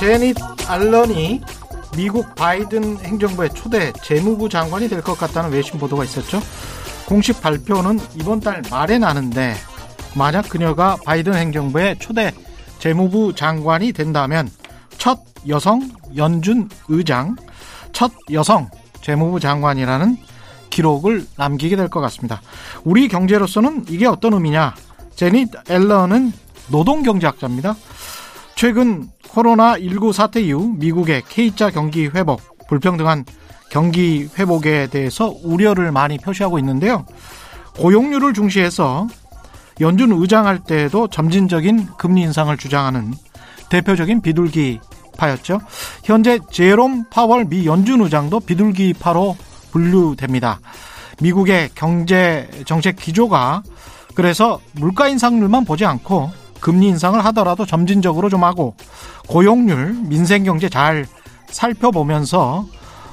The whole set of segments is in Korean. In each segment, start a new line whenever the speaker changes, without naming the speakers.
네, 제닛 알런이 미국 바이든 행정부의 초대 재무부 장관이 될 것 같다는 외신 보도가 있었죠. 공식 발표는 이번 달 말에 나는데 만약 그녀가 바이든 행정부의 초대 재무부 장관이 된다면 첫 여성 연준 의장, 첫 여성 재무부 장관이라는 기록을 남기게 될 것 같습니다. 우리 경제로서는 이게 어떤 의미냐? 제닛 앨런은 노동 경제학자입니다. 최근 코로나19 사태 이후 미국의 K자 경기 회복, 불평등한 경기 회복에 대해서 우려를 많이 표시하고 있는데요. 고용률을 중시해서 연준 의장할 때에도 점진적인 금리 인상을 주장하는 대표적인 비둘기파였죠. 현재 제롬 파월 미 연준 의장도 비둘기파로 분류됩니다. 미국의 경제 정책 기조가 그래서 물가 인상률만 보지 않고 금리 인상을 하더라도 점진적으로 좀 하고 고용률, 민생 경제 잘 살펴보면서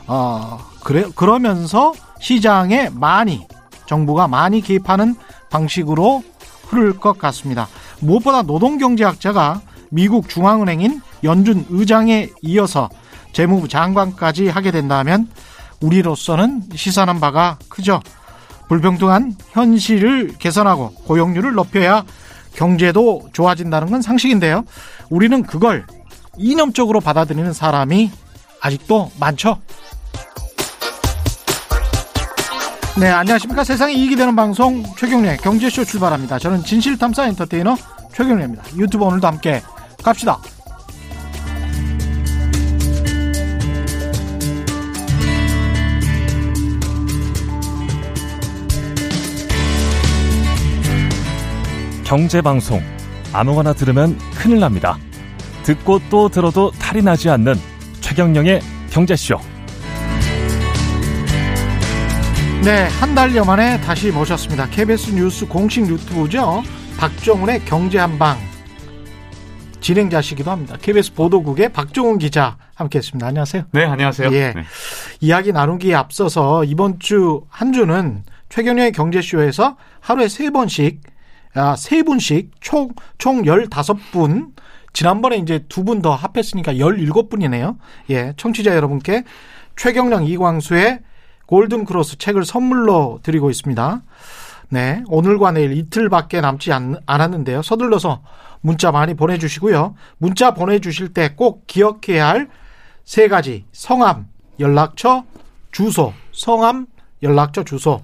어 그래 그러면서 시장에 많이 정부가 많이 개입하는 방식으로 흐를 것 같습니다. 무엇보다 노동경제학자가 미국 중앙은행인 연준 의장에 이어서 재무부 장관까지 하게 된다면 우리로서는 시사하는 바가 크죠. 불평등한 현실을 개선하고 고용률을 높여야 경제도 좋아진다는 건 상식인데요. 우리는 그걸 이념적으로 받아들이는 사람이 아직도 많죠. 네, 안녕하십니까. 세상에 이익이 되는 방송 최경련의 경제쇼 출발합니다. 저는 진실탐사 엔터테이너 최경련입니다. 유튜브 오늘도 함께 갑시다.
경제방송 아무거나 들으면 큰일 납니다. 듣고 또 들어도 탈이 나지 않는 최경령의 경제쇼.
네, 한 달여 만에 다시 모셨습니다. KBS 뉴스 공식 유튜브죠. 박정훈의 경제 한방 진행자시기도 합니다. KBS 보도국의 박종훈 기자 함께했습니다. 안녕하세요.
네, 안녕하세요.
예,
네.
이야기 나누기에 앞서서 이번 주 한 주는 최경영의 경제쇼에서 하루에 세 번씩 아, 세 분씩 총, 총 15분, 지난번에 이제 두 분 더 합했으니까 17분이네요. 예, 청취자 여러분께 최경령 이광수의 골든 크로스 책을 선물로 드리고 있습니다. 네, 오늘과 내일 이틀밖에 남지 않, 않았는데요. 서둘러서 문자 많이 보내주시고요. 문자 보내주실 때 꼭 기억해야 할 세 가지 성함, 연락처, 주소, 성함, 연락처, 주소.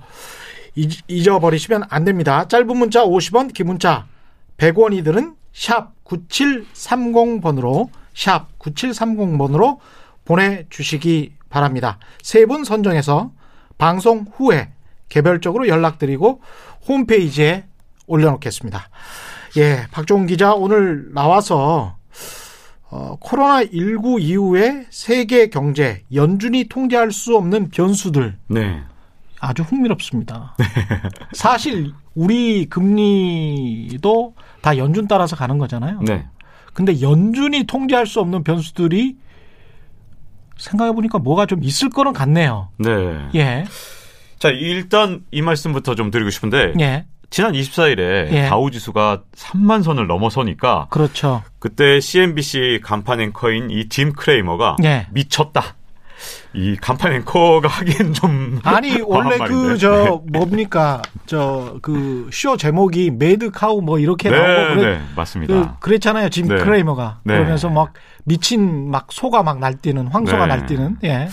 잊- 잊어버리시면 안 됩니다. 짧은 문자 50원, 긴 문자 100원이들은 샵 9730번으로 샵 9730번으로 보내주시기 바랍니다. 세 분 선정해서 방송 후에 개별적으로 연락드리고 홈페이지에 올려놓겠습니다. 예, 박종훈 기자 오늘 나와서 어, 코로나19 이후에 세계 경제 연준이 통제할 수 없는 변수들
네.
아주 흥미롭습니다. 사실 우리 금리도 다 연준 따라서 가는 거잖아요.
네.
근데 연준이 통제할 수 없는 변수들이 생각해 보니까 뭐가 좀 있을 거는 같네요.
네.
예.
자, 일단 이 말씀부터 좀 드리고 싶은데
예.
지난 24일에
예.
다우 지수가 3만 선을 넘어서니까
그렇죠.
그때 CNBC 간판 앵커인 이 짐 크레이머가
예.
미쳤다. 이 간판 앵커가 하기엔 좀
아니 원래
과한
그
말인데.
저 뭡니까 저 그 쇼 제목이 Mad Cow 뭐 이렇게
네,
나오고 그래,
네, 맞습니다.
그, 그랬잖아요 짐
네.
크레이머가
네.
그러면서 막 미친 막 소가 막 날뛰는 황소가
네.
날뛰는 예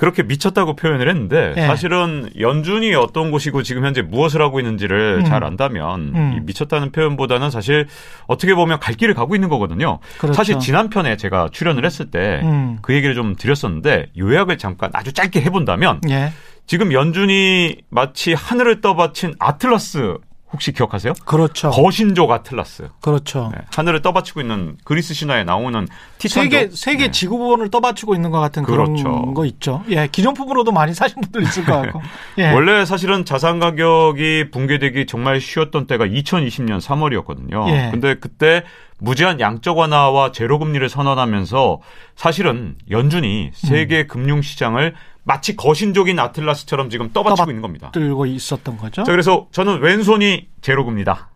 그렇게 미쳤다고 표현을 했는데
예.
사실은 연준이 어떤 곳이고 지금 현재 무엇을 하고 있는지를
음.
잘 안다면
음.
이 미쳤다는 표현보다는 사실 어떻게 보면 갈 길을 가고 있는 거거든요.
그렇죠.
사실 지난 편에 제가 출연을 했을 때그
음.
얘기를 좀 드렸었는데 요약을 잠깐 아주 짧게 해본다면
예
지금 연준이 마치 하늘을 떠받친 아틀라스 혹시 기억하세요?
그렇죠
거신족 아틀라스.
그렇죠
네, 하늘을 떠받치고 있는 그리스 신화에 나오는 티탄족.
세계 세계
네.
지구본을 떠받치고 있는 것 같은 그런
그렇죠.
거 있죠. 예, 기념품으로도 많이 사신 분들 있을 것 같고. 예.
원래 사실은 자산 가격이 붕괴되기 정말 쉬웠던 때가 2020년 3월이었거든요.
예.
근데 그때 무제한 양적 완화와 제로 금리를 선언하면서 사실은 연준이 세계 금융 시장을 마치 거신족인 아틀라스처럼 지금 떠받치고
떠받-
있는 겁니다.
들고 있었던 거죠.
자, 그래서 저는 왼손이 제로 금리다.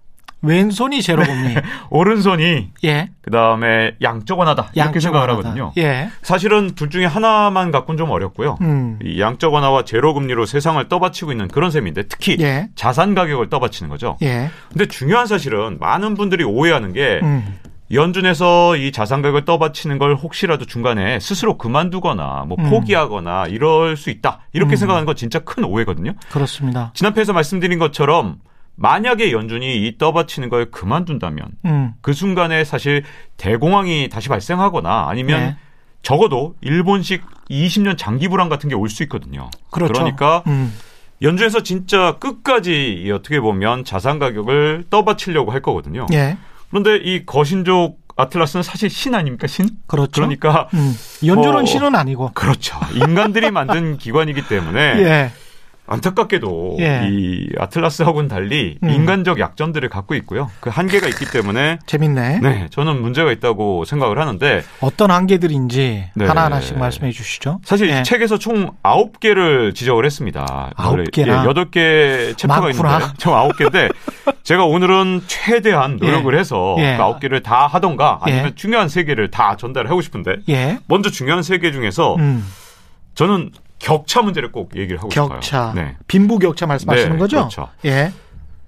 왼손이 제로금리.
오른손이
예.
그다음에 양적 완화다 이렇게
양쪽
생각을
하나다.
하거든요.
예.
사실은 둘 중에 하나만 갖고는 좀 어렵고요.
음.
이 양적 완화와 제로 금리로 세상을 떠받치고 있는 그런 셈인데 특히
예.
자산 가격을 떠받치는 거죠.
예.
근데 중요한 사실은 많은 분들이 오해하는 게
음.
연준에서 이 자산 가격을 떠받치는 걸 혹시라도 중간에 스스로 그만두거나 뭐
음.
포기하거나 이럴 수 있다 이렇게
음.
생각하는 건 진짜 큰 오해거든요.
그렇습니다.
지난 회에서 말씀드린 것처럼 만약에 연준이 이 떠받치는 걸 그만둔다면
음.
그 순간에 사실 대공황이 다시 발생하거나 아니면
네.
적어도 일본식 20년 장기 불황 같은 게 올 수 있거든요.
그렇죠.
러니까
음.
연준에서 진짜 끝까지 이 어떻게 보면 자산 가격을 떠받치려고 할 거거든요.
예.
그런데 이 거신족 아틀라스는 사실 신 아닙니까 신?
그렇죠.
그러니까
음. 연준은
뭐-
신은 아니고.
그렇죠. 인간들이 만든 기관이기 때문에
예.
안타깝게도
예.
이 아틀라스하고는 달리
음.
인간적 약점들을 갖고 있고요. 그 한계가 있기 때문에
재밌네.
네, 저는 문제가 있다고 생각을 하는데
어떤 한계들인지
네.
하나하나씩 말씀해 주시죠.
사실
예.
이 책에서 총 9개를 지적을 했습니다.
아홉
원래,
개나?
예, 8개 챕터가
많구나.
있는데 총 9개인데 제가 오늘은 최대한 노력을 해서
예.
그 9개를 다 하던가 아니면
예.
중요한 3개를 다 전달하고 싶은데
예.
먼저 중요한 3개 중에서
음.
저는 격차 문제를 꼭 얘기를 하고
격차.
싶어요. 네.
빈부 격차 말씀하시는
네,
거죠?
그렇죠.
예.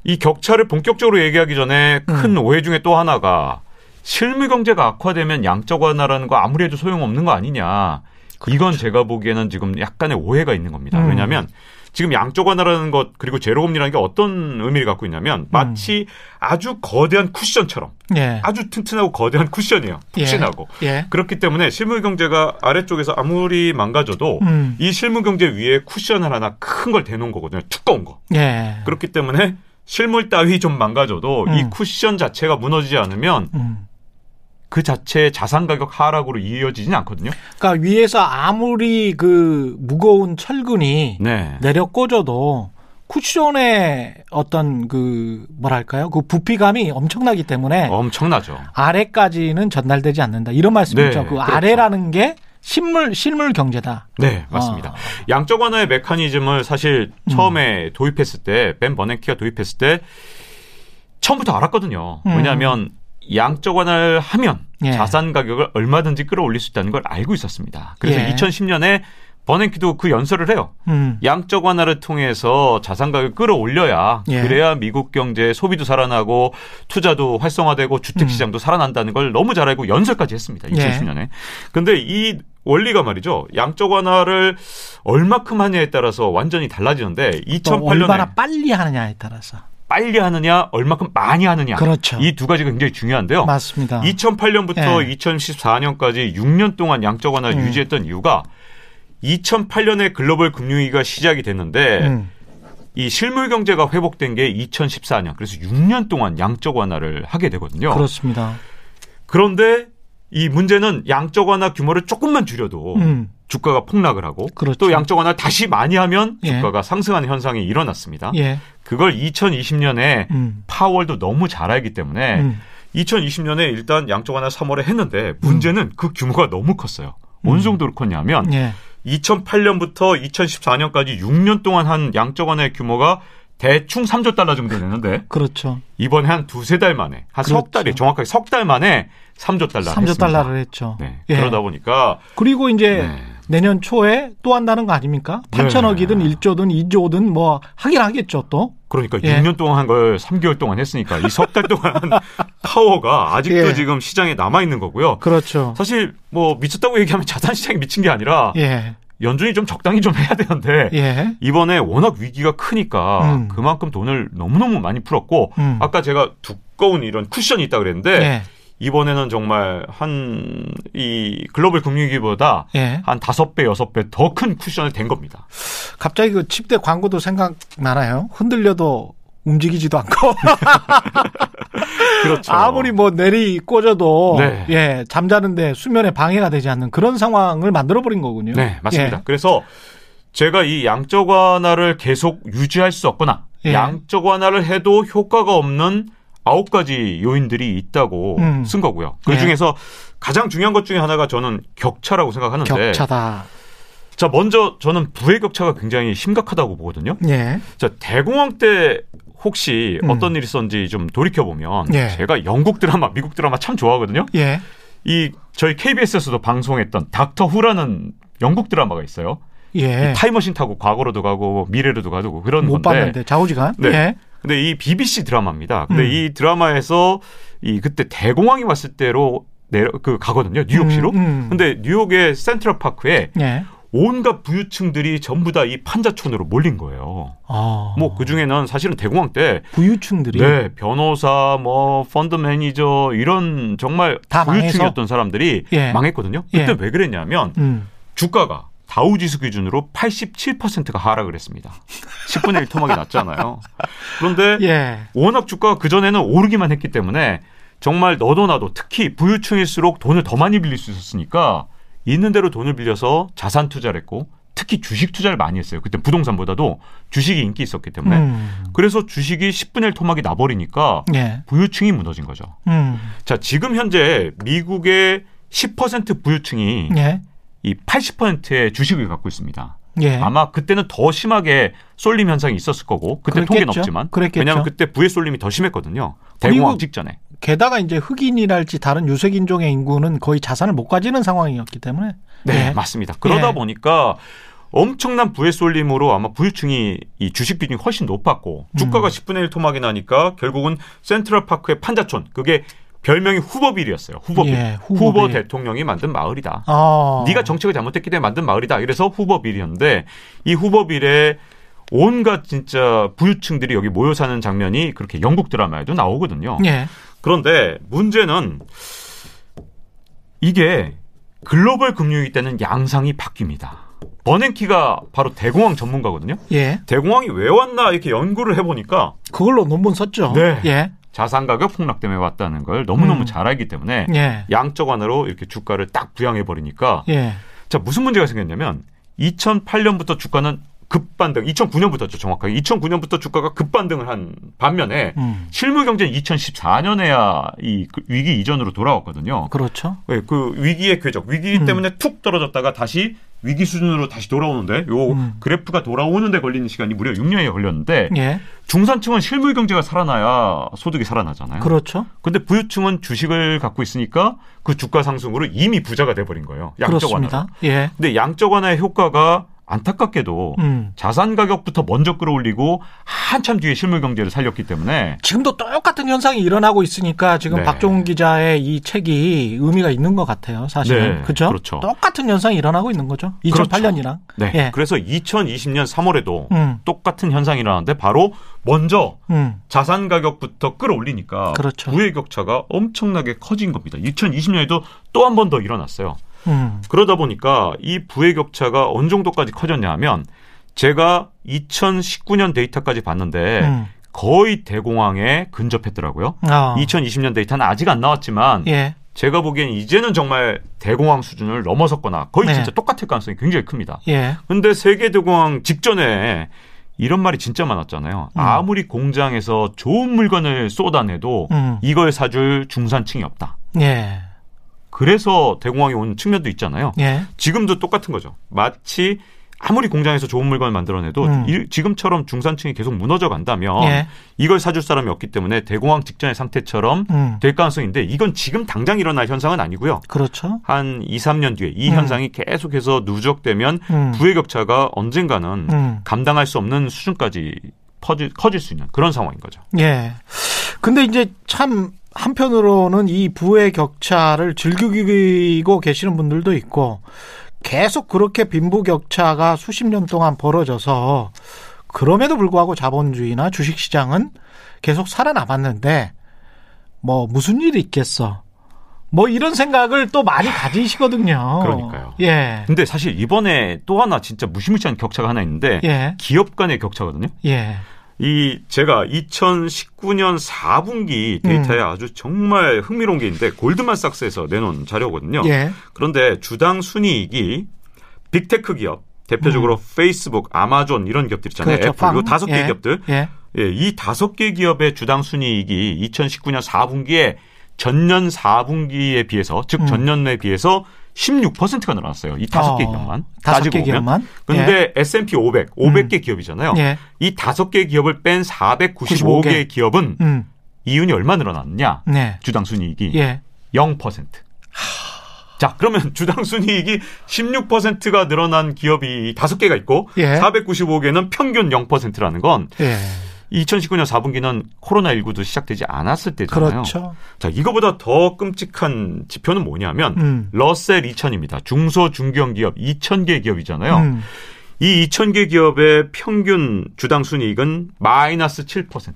이 격차를 본격적으로 얘기하기 전에 큰
음.
오해 중에 또 하나가 실물 경제가 악화되면 양적 완화라는 거 아무리 해도 소용없는 거 아니냐. 이건 제가 보기에는 지금 약간의 오해가 있는 겁니다.
그렇죠. 음.
왜냐하면 지금 양적 완화라는 것 그리고 제로금리라는 게 어떤 의미를 갖고 있냐면 마치 아주 거대한 쿠션처럼
예.
아주 튼튼하고 거대한 쿠션이에요. 푹신하고.
예.
그렇기 때문에 실물 경제가 아래쪽에서 아무리 망가져도
음.
이 실물 경제 위에 쿠션을 하나 큰 걸 대놓은 거거든요. 두꺼운 거.
예.
그렇기 때문에 실물 따위 좀 망가져도 이
음.
쿠션 자체가 무너지지 않으면
음.
그 자체의 자산 가격 하락으로 이어지진 않거든요.
그러니까 위에서 아무리 그 무거운 철근이
네.
내려 꽂아도 쿠션의 어떤 그 뭐랄까요? 그 부피감이 엄청나기 때문에
엄청나죠.
아래까지는 전달되지 않는다. 이런 말씀이죠.
네,
그
그렇죠.
아래라는 게 실물 실물 경제다.
네, 맞습니다.
아.
양적 완화의 메커니즘을 사실
음.
처음에 도입했을 때, 벤 버냉키가 도입했을 때 처음부터 알았거든요.
음.
왜냐하면 양적 완화를 하면
예.
자산 가격을 얼마든지 끌어올릴 수 있다는 걸 알고 있었습니다. 그래서
예.
2010년에 버냉키도 그 연설을 해요.
음.
양적 완화를 통해서 자산 가격을 끌어올려야
예.
그래야 미국 경제 소비도 살아나고 투자도 활성화되고 주택 시장도 살아난다는 걸 너무 잘 알고 연설까지 했습니다.
음. 예.
2010년에. 근데 이 원리가 말이죠. 양적 완화를 얼마큼 하냐에 따라서 완전히 달라지는데
또
2008년에
얼마나 빨리 하느냐에 따라서.
빨리 하느냐, 얼마큼 많이 하느냐.
그렇죠.
이 두 가지가 굉장히 중요한데요.
맞습니다.
2008년부터
예.
2014년까지 6년 동안 양적 완화를
음.
유지했던 이유가 2008년에 글로벌 금융위기가 시작이 됐는데
음.
이 실물 경제가 회복된 게 2014년. 그래서 6년 동안 양적 완화를 하게 되거든요.
그렇습니다.
그런데 이 문제는 양적 완화 규모를 조금만 줄여도
음.
주가가 폭락을 하고
그렇죠.
또 양적 완화를 다시 많이 하면
예.
주가가 상승하는 현상이 일어났습니다.
예.
그걸 2020년에
음.
파월도 너무 잘 알기 때문에
음.
2020년에 일단 양적 완화 3월에 했는데 문제는 그 규모가 너무 컸어요. 어느 정도로 컸냐면
예.
2008년부터 2014년까지 6년 동안 한 양적 완화의 규모가 대충 3조 달러 정도 되는데
그렇죠.
이번에 한 두세 달 만에 한석
그렇죠.
달이 정확하게 석 달 만에 3조 달러
3조 달러를 했죠.
네.
예.
그러다 보니까
그리고 이제
네.
내년 초에 또 한다는 거 아닙니까? 8천억이든 1조든 2조든 뭐 하긴 하겠죠, 또.
그러니까
예.
6년 동안 한 걸 3개월 동안 했으니까 이 석 달 동안 한 파워가 아직도
예.
지금 시장에 남아 있는 거고요.
그렇죠.
사실 뭐 미쳤다고 얘기하면 자산 시장이 미친 게 아니라
예.
연준이 좀 적당히 좀 해야 되는데
예.
이번에 워낙 위기가 크니까
음.
그만큼 돈을 너무너무 많이 풀었고
음.
아까 제가 두꺼운 이런 쿠션이 있다 그랬는데
예.
이번에는 정말 한 이 글로벌 금융위기보다
예.
한 다섯 배 여섯 배 더 큰 쿠션을 댄 겁니다.
갑자기 그 칩대 광고도 생각나나요? 흔들려도 움직이지도 않고
그렇죠.
아무리 뭐 내리 꽂아도
네.
예 잠자는데 수면에 방해가 되지 않는 그런 상황을 만들어 버린 거군요.
네, 맞습니다.
예.
그래서 제가 이 양적 완화를 계속 유지할 수 없거나
예.
양적 완화를 해도 효과가 없는 아홉 가지 요인들이 있다고
음.
쓴 거고요. 그
예.
중에서 가장 중요한 것 중에 하나가 저는 격차라고 생각하는데
격차다.
자, 먼저 저는 부의 격차가 굉장히 심각하다고 보거든요.
예.
자, 대공황 때 혹시
음.
어떤 일이 있었는지 좀 돌이켜 보면
예.
제가 영국 드라마, 미국 드라마 참 좋아하거든요.
예.
이 저희 KBS에서도 방송했던 닥터 후라는 영국 드라마가 있어요.
예.
타임머신 타고 과거로도 가고 미래로도 가고 그런
못
건데.
봤는데 자우지간.
네.
예.
근데 이 BBC 드라마입니다. 근데
음.
이 드라마에서 이 그때 대공황이 왔을 때로 내려 그 가거든요. 뉴욕시로.
음, 음.
근데 뉴욕의 센트럴 파크에
예.
온갖 부유층들이 전부 다 이 판자촌으로 몰린 거예요.
아.
뭐그 중에는 사실은 대공황 때
부유층들이
네, 변호사, 뭐 펀드 매니저 이런 정말
다
부유층이었던 사람들이
예.
망했거든요. 그때
예.
왜 그랬냐면
음.
주가가 다우지수 기준으로 87%가 하락을 했습니다. 10분의 1 토막이 났잖아요. 그런데
예.
워낙 주가가 그전에는 오르기만 했기 때문에 정말 너도 나도 특히 부유층일수록 돈을 더 많이 빌릴 수 있었으니까 있는 대로 돈을 빌려서 자산 투자를 했고 특히 주식 투자를 많이 했어요. 그때 부동산보다도 주식이 인기 있었기 때문에.
음.
그래서 주식이 10분의 1 토막이 나버리니까
예.
부유층이 무너진 거죠.
음.
자, 지금 현재 미국의 10% 부유층이
예.
이 80%의 주식을 갖고 있습니다.
예.
아마 그때는 더 심하게 쏠림 현상이 있었을 거고 그때
그랬겠죠.
통계는 없지만. 왜냐하면 그때 부의 쏠림이 더 심했거든요. 대공황 직전에.
게다가 이제 흑인이랄지 다른 유색 인종의 인구는 거의 자산을 못 가지는 상황이었기 때문에.
네,
예.
맞습니다. 그러다
예.
보니까 엄청난 부의 쏠림으로 아마 부유층이 이 주식 비중이 훨씬 높았고
음.
주가가 10분의 1 토막이 나니까 결국은 센트럴 파크의 판자촌 그게 별명이 후보빌이었어요. 후보빌.
예, 후보빌.
후보 대통령이 만든 마을이다.
아.
네가 정책을 잘못했기 때문에 만든 마을이다. 이래서 후보빌이었는데 이 후보빌에 온갖 진짜 부유층들이 여기 모여 사는 장면이 그렇게 영국 드라마에도 나오거든요.
예.
그런데 문제는 이게 글로벌 금융위기 때는 양상이 바뀝니다. 버냉키가 바로 대공황 전문가거든요.
예.
대공황이 왜 왔나 이렇게 연구를 해보니까
그걸로 논문 썼죠.
네.
예.
자산 가격 폭락 때문에 왔다는 걸 너무너무
음.
잘 알기 때문에
예.
양적 완화로 이렇게 주가를 딱 부양해 버리니까
예.
자 무슨 문제가 생겼냐면 2008년부터 주가는 급반등, 2009년부터죠 정확하게 2009년부터 주가가 급반등을 한 반면에
음.
실물 경제는 2014년에야 이그 위기 이전으로 돌아왔거든요.
그렇죠.
네, 그 위기의 궤적, 위기
음.
때문에 툭 떨어졌다가 다시 위기 수준으로 다시 돌아오는데 요
음.
그래프가 돌아오는데 걸리는 시간이 무려 6년이 걸렸는데
예.
중산층은 실물 경제가 살아나야 소득이 살아나잖아요.
그렇죠.
근데 부유층은 주식을 갖고 있으니까 그 주가 상승으로 이미 부자가 돼 버린 거예요. 양적 완화.
그렇습니다. 예.
근데 양적 완화의 효과가 안타깝게도
음.
자산 가격부터 먼저 끌어올리고 한참 뒤에 실물 경제를 살렸기 때문에
지금도 똑같은 현상이 일어나고 있으니까 지금
네.
박종훈 기자의 이 책이 의미가 있는 것 같아요. 사실은.
네,
그죠?
그렇죠.
똑같은 현상이 일어나고 있는 거죠.
그렇죠.
2008년이랑.
네.
예.
그래서 2020년 3월에도
음.
똑같은 현상이 일어나는데 바로 먼저
음.
자산 가격부터 끌어올리니까
그렇죠.
부의 격차가 엄청나게 커진 겁니다. 2020년에도 또 한 번 더 일어났어요.
음.
그러다 보니까 이 부의 격차가 어느 정도까지 커졌냐 하면 제가 2019년 데이터까지 봤는데
음.
거의 대공황에 근접했더라고요.
아.
2020년 데이터는 아직 안 나왔지만
예.
제가 보기엔 이제는 정말 대공황 수준을 넘어섰거나 거의
네.
진짜 똑같을 가능성이 굉장히 큽니다.
예.
근데 세계 대공황 직전에 이런 말이 진짜 많았잖아요.
음.
아무리 공장에서 좋은 물건을 쏟아내도
음.
이걸 사줄 중산층이 없다.
예.
그래서 대공황이 온 측면도 있잖아요.
예.
지금도 똑같은 거죠. 마치 아무리 공장에서 좋은 물건을 만들어내도
음.
이- 지금처럼 중산층이 계속 무너져 간다면
예.
이걸 사줄 사람이 없기 때문에 대공황 직전의 상태처럼
음.
될 가능성인데 이건 지금 당장 일어날 현상은 아니고요.
그렇죠.
한 2, 3년 뒤에 이
음.
현상이 계속해서 누적되면
음.
부의 격차가 언젠가는
음.
감당할 수 없는 수준까지 퍼질, 커질 수 있는 그런 상황인 거죠.
예. 근데 이제 참 한편으로는 이 부의 격차를 즐기고 계시는 분들도 있고 계속 그렇게 빈부 격차가 수십 년 동안 벌어져서 그럼에도 불구하고 자본주의나 주식 시장은 계속 살아남았는데 뭐 무슨 일이 있겠어. 뭐 이런 생각을 또 많이 가지시거든요.
그러니까요.
예.
근데 사실 이번에 또 하나 진짜 무시무시한 격차가 하나 있는데
예.
기업 간의 격차거든요.
예.
이 제가 2019년 4분기 데이터에
음.
아주 정말 흥미로운 게 있는데 골드만삭스에서 내놓은 자료거든요.
예.
그런데 주당 순이익이 빅테크 기업 대표적으로 페이스북, 아마존 이런 기업들 있잖아요.
음. 그렇죠.
애플, 요
빵.
다섯 개
예.
기업들.
예.
예, 이 다섯 개 기업의 주당 순이익이 2019년 4분기에 전년 4분기에 비해서 즉
음.
전년에 비해서 16%가 늘어났어요. 이 다섯 개
어,
기업만.
다섯 개. 기업만.
근데 S&P 500, 500개 기업이잖아요.
예.
이 다섯 개 기업을 뺀 495개
95개.
기업은
음.
이윤이 얼마 늘어났느냐?
네.
주당 순이익이
예.
0%. 자, 그러면 주당 순이익이 16%가 늘어난 기업이 다섯 개가 있고
예.
495개는 평균 0%라는 건
예.
2019년 4분기는 코로나19도 시작되지 않았을 때잖아요.
그렇죠.
자, 이거보다 더 끔찍한 지표는 뭐냐면
음.
러셀 2000입니다. 중소 중견 기업 2000개 기업이잖아요.
음.
이 2000개 기업의 평균 주당 순이익은 마이너스 7%.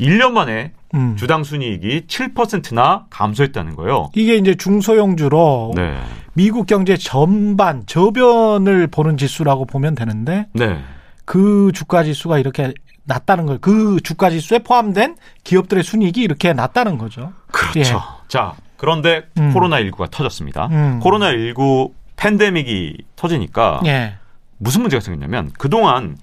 1년 만에
음.
주당 순이익이 7%나 감소했다는 거예요.
이게 이제 중소형주로
네.
미국 경제 전반 저변을 보는 지수라고 보면 되는데
네.
그 주가 지수가 이렇게 낮다는 걸 그 주가 지수에 포함된 기업들의 순이익이 이렇게 낮다는 거죠.
그렇죠. 자, 그런데
예. 음.
코로나 19가 터졌습니다.
음.
코로나 19 팬데믹이 터지니까
예.
무슨 문제가 생겼냐면 그동안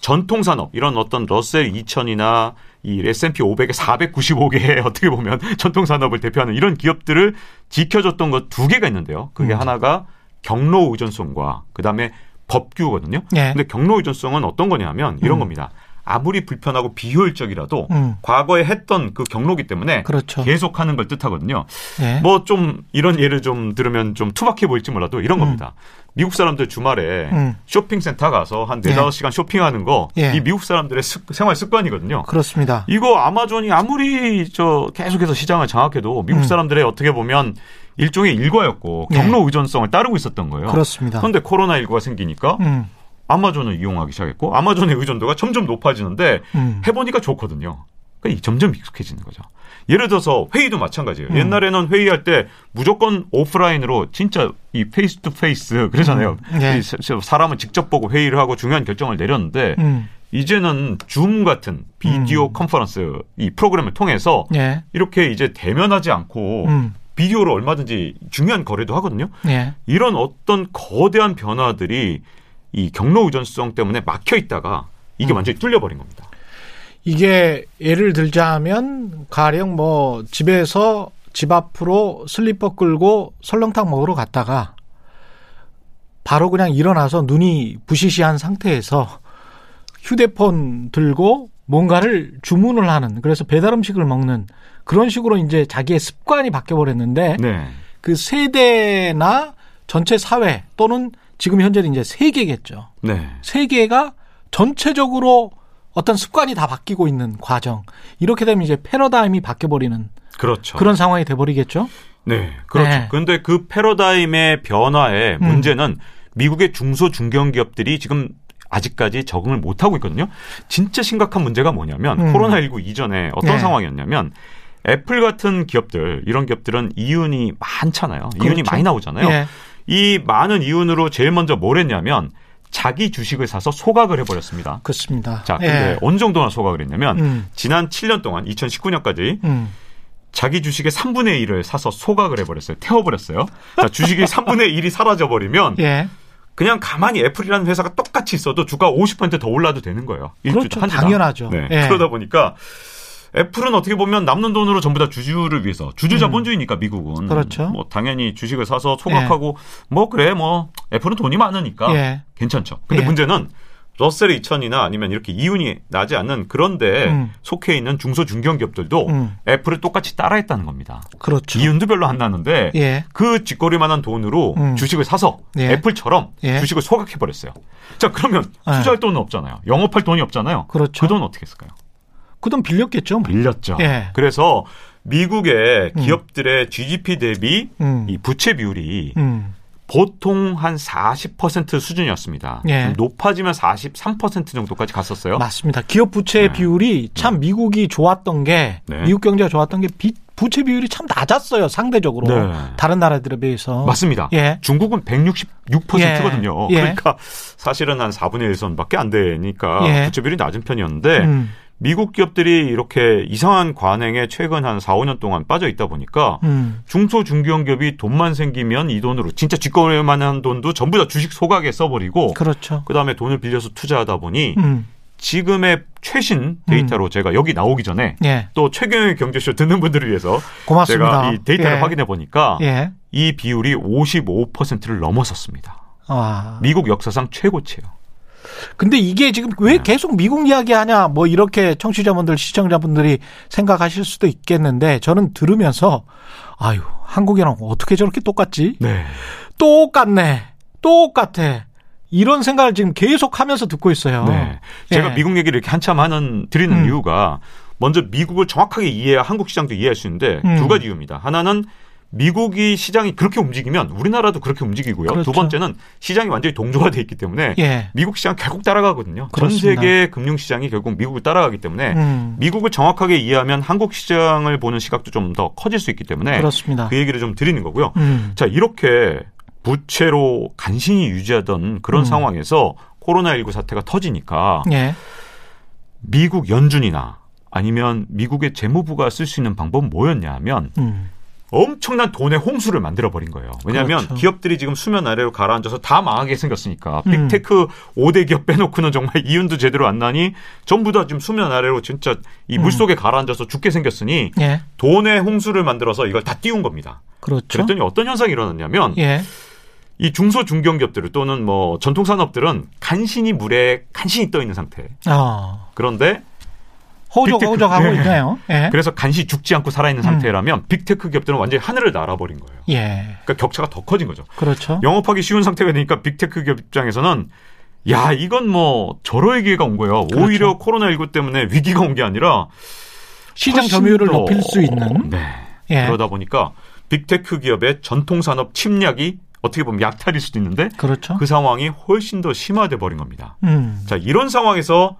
전통 산업 이런 어떤 러셀 2000이나 이 S&P 500의 495개의 어떻게 보면 전통 산업을 대표하는 이런 기업들을 지켜줬던 것 두 개가 있는데요. 그게
음.
하나가 경로 의존성과 그다음에 법규거든요.
예.
근데 경로 의존성은 어떤 거냐면 이런
음.
겁니다. 아무리 불편하고 비효율적이라도
음.
과거에 했던 그 경로기 때문에
그렇죠.
계속하는 걸 뜻하거든요.
예.
뭐좀 이런 예를 좀 들으면 좀 투박해 보일지 몰라도 이런
음.
겁니다. 미국 사람들 주말에
음.
쇼핑센터 가서 한 네다섯 시간 쇼핑하는 거이
예.
미국 사람들의 습- 생활 습관이거든요.
그렇습니다.
이거 아마존이 아무리 저 계속해서 시장을 장악해도 미국
음.
사람들의 어떻게 보면 일종의 일과였고
예.
경로 의존성을 따르고 있었던 거예요.
그렇습니다.
그런데 코로나19가 생기니까
음.
아마존을 이용하기 시작했고 아마존의 의존도가 점점 높아지는데
음.
해보니까 좋거든요. 그러니까 점점 익숙해지는 거죠. 예를 들어서 회의도 마찬가지예요.
음.
옛날에는 회의할 때 무조건 오프라인으로 진짜 이 face to face 그러잖아요.
음. 예.
이 사- 사람을 직접 보고 회의를 하고 중요한 결정을 내렸는데
음.
이제는 줌 같은 비디오
음.
컨퍼런스 이 프로그램을 통해서
예.
이렇게 이제 대면하지 않고
음.
비디오로 얼마든지 중요한 거래도 하거든요.
예.
이런 어떤 거대한 변화들이 이 경로 의존성 때문에 막혀 있다가 이게
음.
완전히 뚫려버린 겁니다.
이게 예를 들자면 가령 뭐 집에서 집 앞으로 슬리퍼 끌고 설렁탕 먹으러 갔다가 바로 그냥 일어나서 눈이 부시시한 상태에서 휴대폰 들고 뭔가를 주문을 하는 그래서 배달 음식을 먹는 그런 식으로 이제 자기의 습관이 바뀌어 버렸는데
네.
그 세대나 전체 사회 또는 지금 현재는 이제 세계겠죠.
네.
세계가 전체적으로 어떤 습관이 다 바뀌고 있는 과정. 이렇게 되면 이제 패러다임이 바뀌어 버리는
그렇죠.
그런 상황이 돼 버리겠죠.
네. 그렇죠.
네.
그런데 그 패러다임의 변화의
음.
문제는 미국의 중소 중견 기업들이 지금 아직까지 적응을 못 하고 있거든요. 진짜 심각한 문제가 뭐냐면
음.
코로나19 이전에 어떤
네.
상황이었냐면 애플 같은 기업들 이런 기업들은 이윤이 많잖아요. 이윤이
그렇죠.
많이 나오잖아요.
예.
이 많은 이윤으로 제일 먼저 뭘 했냐면 자기 주식을 사서 소각을 해버렸습니다.
그렇습니다.
자, 근데
예.
어느 정도나 소각을 했냐면
음,
지난 7년 동안 2019년까지
음.
자기 주식의 3분의 1을 사서 소각을 해버렸어요. 태워버렸어요. 자, 주식이 3분의 1이 사라져버리면
예.
그냥 가만히 애플이라는 회사가 똑같이 있어도 주가 50%더 올라도 되는 거예요. 일주
그렇죠.
한 주당.
당연하죠.
네.
예.
그러다 보니까 애플은 어떻게 보면 남는 돈으로 전부 다 주주를 위해서 주주 자본주의니까 미국은
음. 그렇죠.
뭐 당연히 주식을 사서 소각하고 뭐 그래 뭐 애플은 돈이 많으니까
예.
괜찮죠. 근데
예.
문제는 러셀 2000이나 아니면 이렇게 이윤이 나지 않는 그런데
음.
속해 있는 중소 중견 기업들도
음.
애플을 똑같이 따라했다는 겁니다.
그렇죠.
이윤도 별로 안 나는데
예.
그 뒷거리만한 돈으로
음.
주식을 사서
예.
애플처럼
예.
주식을 소각해 버렸어요. 자 그러면
예.
투자할 돈은 없잖아요. 영업할 돈이 없잖아요.
그렇죠.
그 돈 어떻게 했을까요?
그 돈 빌렸겠죠. 뭐.
빌렸죠.
예.
그래서 미국의
음.
기업들의 GDP 대비
음.
이 부채 비율이
음.
보통 한 40% 수준이었습니다.
예.
좀 높아지면 43% 정도까지 갔었어요.
맞습니다. 기업 부채
네.
비율이 참 미국이 좋았던 게
네.
미국 경제가 좋았던 게 비- 부채 비율이 참 낮았어요. 상대적으로
네.
다른 나라들에 비해서.
맞습니다.
예.
중국은 166%거든요.
예.
그러니까 사실은 한 4분의 1선밖에 안 되니까
예.
부채 비율이 낮은 편이었는데
음.
미국 기업들이 이렇게 이상한 관행에 최근 한 4, 5년 동안 빠져 있다 보니까
음.
중소 중견 기업이 돈만 생기면 이 돈으로 진짜 뒷거래만한 돈도 전부 다 주식 소각에 써버리고
그렇죠.
그다음에 돈을 빌려서 투자하다 보니
음.
지금의 최신 데이터로 제가 여기 나오기 전에
예.
또 최경영의 경제쇼 듣는 분들을 위해서
고맙습니다.
제가 이 데이터를
예.
확인해 보니까
예.
이 비율이 55%를 넘어섰습니다.
아.
미국 역사상 최고치예요.
근데 이게 지금
네.
왜 계속 미국 이야기 하냐, 뭐 이렇게 청취자분들, 시청자분들이 생각하실 수도 있겠는데, 저는 들으면서, 아유, 한국이랑 어떻게 저렇게 똑같지?
네.
똑같네. 똑같아. 이런 생각을 지금 계속 하면서 듣고 있어요.
네. 제가
예.
미국 얘기를 이렇게 한참 하는 드리는
음.
이유가 먼저 미국을 정확하게 이해해야 한국 시장도 이해할 수 있는데
음.
두 가지 이유입니다. 하나는 미국이 시장이 그렇게 움직이면 우리나라도 그렇게 움직이고요.
그렇죠.
두 번째는 시장이 완전히 동조화돼 있기 때문에
예.
미국 시장 결국 따라가거든요.
그렇습니다.
전 세계 금융 시장이 결국 미국을 따라가기 때문에
음,
미국을 정확하게 이해하면 한국 시장을 보는 시각도 좀 더 커질 수 있기 때문에
그렇습니다.
그 얘기를 좀 드리는 거고요.
음,
자, 이렇게 부채로 간신히 유지하던 그런
음.
상황에서 코로나19 사태가 터지니까
예.
미국 연준이나 아니면 미국의 재무부가 쓸 수 있는 방법은 뭐였냐 하면
음,
엄청난 돈의 홍수를 만들어 버린 거예요. 왜냐하면
그렇죠.
기업들이 지금 수면 아래로 가라앉아서 다 망하게 생겼으니까
음.
빅테크 5대 기업 빼놓고는 정말 이윤도 제대로 안 나니 전부 다 지금 수면 아래로 진짜 이
음.
물속에 가라앉아서 죽게 생겼으니
예.
돈의 홍수를 만들어서 이걸 다 띄운 겁니다.
그렇죠.
그랬더니 어떤 현상이 일어났냐면
예.
이 중소 중견기업들 또는 뭐 전통 산업들은 간신히 물에 간신히 떠 있는 상태.
어.
그런데
호적,
빅테크.
호적하고
예.
있네요. 예.
그래서 간신히 죽지 않고 살아있는 상태라면 빅테크 기업들은 완전히 하늘을 날아버린 거예요.
예.
그러니까 격차가 더 커진 거죠.
그렇죠.
영업하기 쉬운 상태가 되니까 빅테크 기업 입장에서는 야 이건 뭐 절호의 기회가 온 거예요.
그렇죠.
오히려 코로나19 때문에 위기가 온 게 아니라
시장 점유율을
더-
높일 수 있는.
네.
예.
그러다 보니까 빅테크 기업의 전통 산업 침략이 어떻게 보면 약탈일 수도 있는데
그렇죠.
그 상황이 훨씬 더 심화돼 버린 겁니다.
음.
자, 이런 상황에서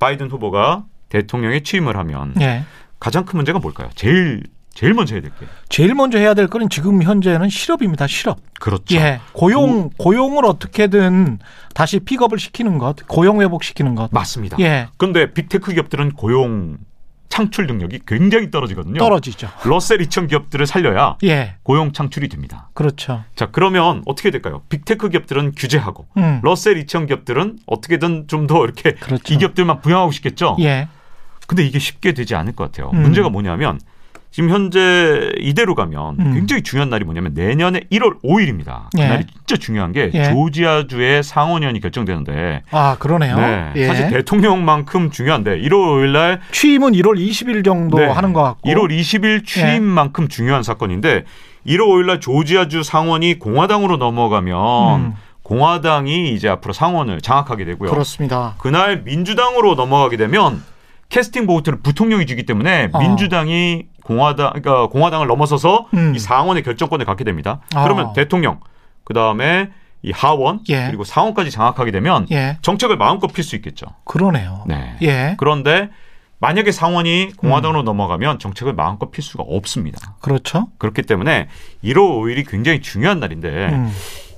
바이든 후보가 대통령에 취임을 하면
예.
가장 큰 문제가 뭘까요? 제일 제일 먼저 해야 될 게.
제일 먼저 해야 될 거는 지금 현재는 실업입니다. 실업.
그렇죠.
예. 고용 고용을 어떻게든 다시 pick up을 시키는 것, 고용 회복시키는 것.
맞습니다.
예.
그런데 빅테크 기업들은 고용 창출 능력이 굉장히 떨어지거든요.
떨어지죠.
러셀 2000 기업들을 살려야
예.
고용 창출이 됩니다.
그렇죠.
자, 그러면 어떻게 될까요? 빅테크 기업들은 규제하고
음.
러셀 2000 기업들은 어떻게든 좀 더 이렇게
그렇죠.
이 기업들만 부양하고 싶겠죠.
예.
근데 이게 쉽게 되지 않을 것 같아요.
음.
문제가 뭐냐면 지금 현재 이대로 가면
음.
굉장히 중요한 날이 뭐냐면 내년에 1월 5일입니다.
예.
그날이 진짜 중요한 게
예.
조지아주의 상원의원이 결정되는데
아, 그러네요.
네,
예.
사실 대통령만큼 중요한데 1월 5일 날
취임은 1월 20일 정도
네,
하는 것 같고.
1월 20일 취임만큼 중요한 사건인데 1월 5일 날 조지아주 상원이 공화당으로 넘어가면
음.
공화당이 이제 앞으로 상원을 장악하게 되고요.
그렇습니다.
그날 민주당으로 넘어가게 되면 캐스팅 보트를 부통령이 주기 때문에
어.
민주당이 공화당 그러니까 공화당을 넘어서서
음.
이 상원의 결정권을 갖게 됩니다.
어.
그러면 대통령 그다음에 이 하원
예.
그리고 상원까지 장악하게 되면
예.
정책을 마음껏 필 수 있겠죠.
그러네요.
네.
예.
그런데 만약에 상원이 공화당으로 넘어가면 정책을 마음껏 필 수가 없습니다.
그렇죠.
그렇기 때문에 1월 5일이 굉장히 중요한 날인데
음.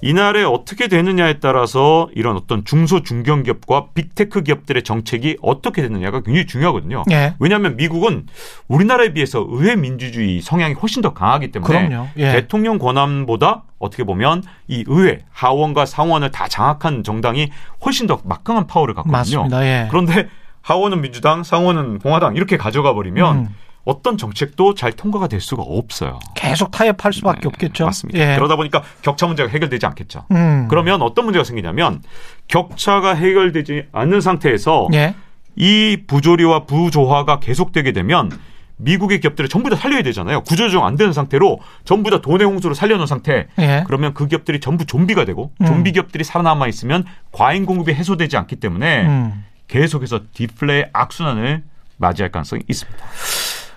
이날에 어떻게 되느냐에 따라서 이런 어떤 중소 중견 기업과 빅테크 기업들의 정책이 어떻게 되느냐가 굉장히 중요하거든요.
예.
왜냐하면 미국은 우리나라에 비해서 의회 민주주의 성향이 훨씬 더 강하기 때문에.
예.
대통령 권한보다 어떻게 보면 이 의회 하원과 상원을 다 장악한 정당이 훨씬 더 막강한 파워를 갖거든요.
맞습니다. 예.
그런데 하원은 민주당, 상원은 공화당 이렇게 가져가 버리면
음.
어떤 정책도 잘 통과가 될 수가 없어요.
계속 타협할 수밖에
네,
없겠죠.
맞습니다.
예.
그러다 보니까 격차 문제가 해결되지 않겠죠.
음.
그러면 어떤 문제가 생기냐면 격차가 해결되지 않는 상태에서
예.
이 부조리와 부조화가 계속되게 되면 미국의 기업들을 전부 다 살려야 되잖아요. 구조조정 안 되는 상태로 전부 다 돈의 홍수로 살려놓은 상태.
예.
그러면 그 기업들이 전부 좀비가 되고
음.
좀비 기업들이 살아남아 있으면 과잉 공급이 해소되지 않기 때문에
음.
계속해서 디플레이 악순환을 맞이할 가능성이 있습니다.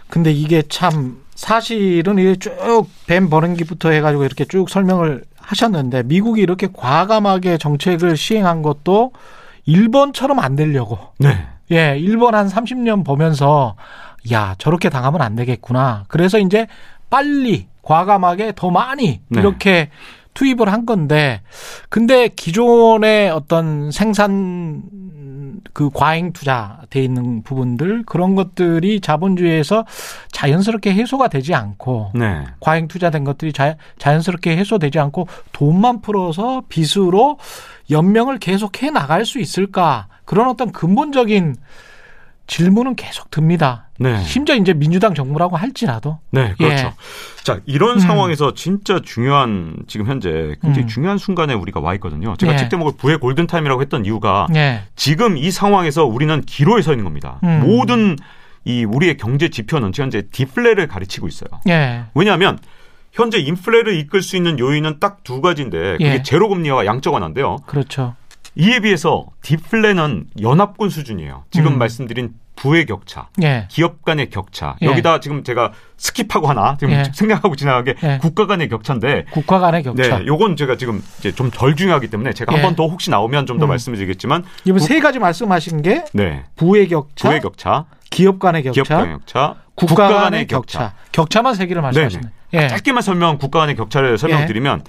근데 이게 참 사실은 이게 쭉뱀 버는기부터 해가지고 이렇게 쭉 설명을 하셨는데 미국이 이렇게 과감하게 정책을 시행한 것도 일본처럼 안 되려고.
네.
예, 일본 한 30년 보면서 야, 저렇게 당하면 안 되겠구나. 그래서 이제 빨리 과감하게 더 많이
네.
이렇게 투입을 한 건데 근데 기존의 어떤 생산 그 과잉 투자돼 있는 부분들 그런 것들이 자본주의에서 자연스럽게 해소가 되지 않고
네.
과잉 투자된 것들이 자, 자연스럽게 해소되지 않고 돈만 풀어서 빚으로 연명을 계속 해 나갈 수 있을까? 그런 어떤 근본적인 질문은 계속 듭니다.
네.
심지어 이제 민주당 정부라고 할지라도.
네, 그렇죠.
예.
자, 이런
음.
상황에서 진짜 중요한 지금 현재 굉장히
음.
중요한 순간에 우리가 와 있거든요. 제가
예.
책 제목을 부의 골든 타임이라고 했던 이유가
예.
지금 이 상황에서 우리는 기로에 서 있는 겁니다.
음.
모든 이 우리의 경제 지표는 지금 현재 디플레를 가르치고 있어요.
예.
왜냐하면 현재 인플레를 이끌 수 있는 요인은 딱 두 가지인데 그게
예.
제로 금리와 양적 완화인데요.
그렇죠.
이에 비해서 디플레는 연합군 수준이에요. 지금
음.
말씀드린 부의 격차,
예.
기업 간의 격차.
예.
여기다 지금 제가 skip하고 하나 지금
예.
생각하고 지나간 게
예.
국가 간의 격차인데
국가 간의 격차.
네, 요건 제가 지금 이제 좀 덜 중요하기 때문에 제가
예.
한번 더 혹시 나오면 좀더
음.
말씀을 드리겠지만
이번
국-
세 가지 말씀하신 게
네.
부의 격차,
부의 격차,
기업 간의 격차,
기업 간의 격차,
국가 간의 격차. 격차만 세 개를 말씀하시네. 예.
짧게만 설명 국가 간의 격차를 설명드리면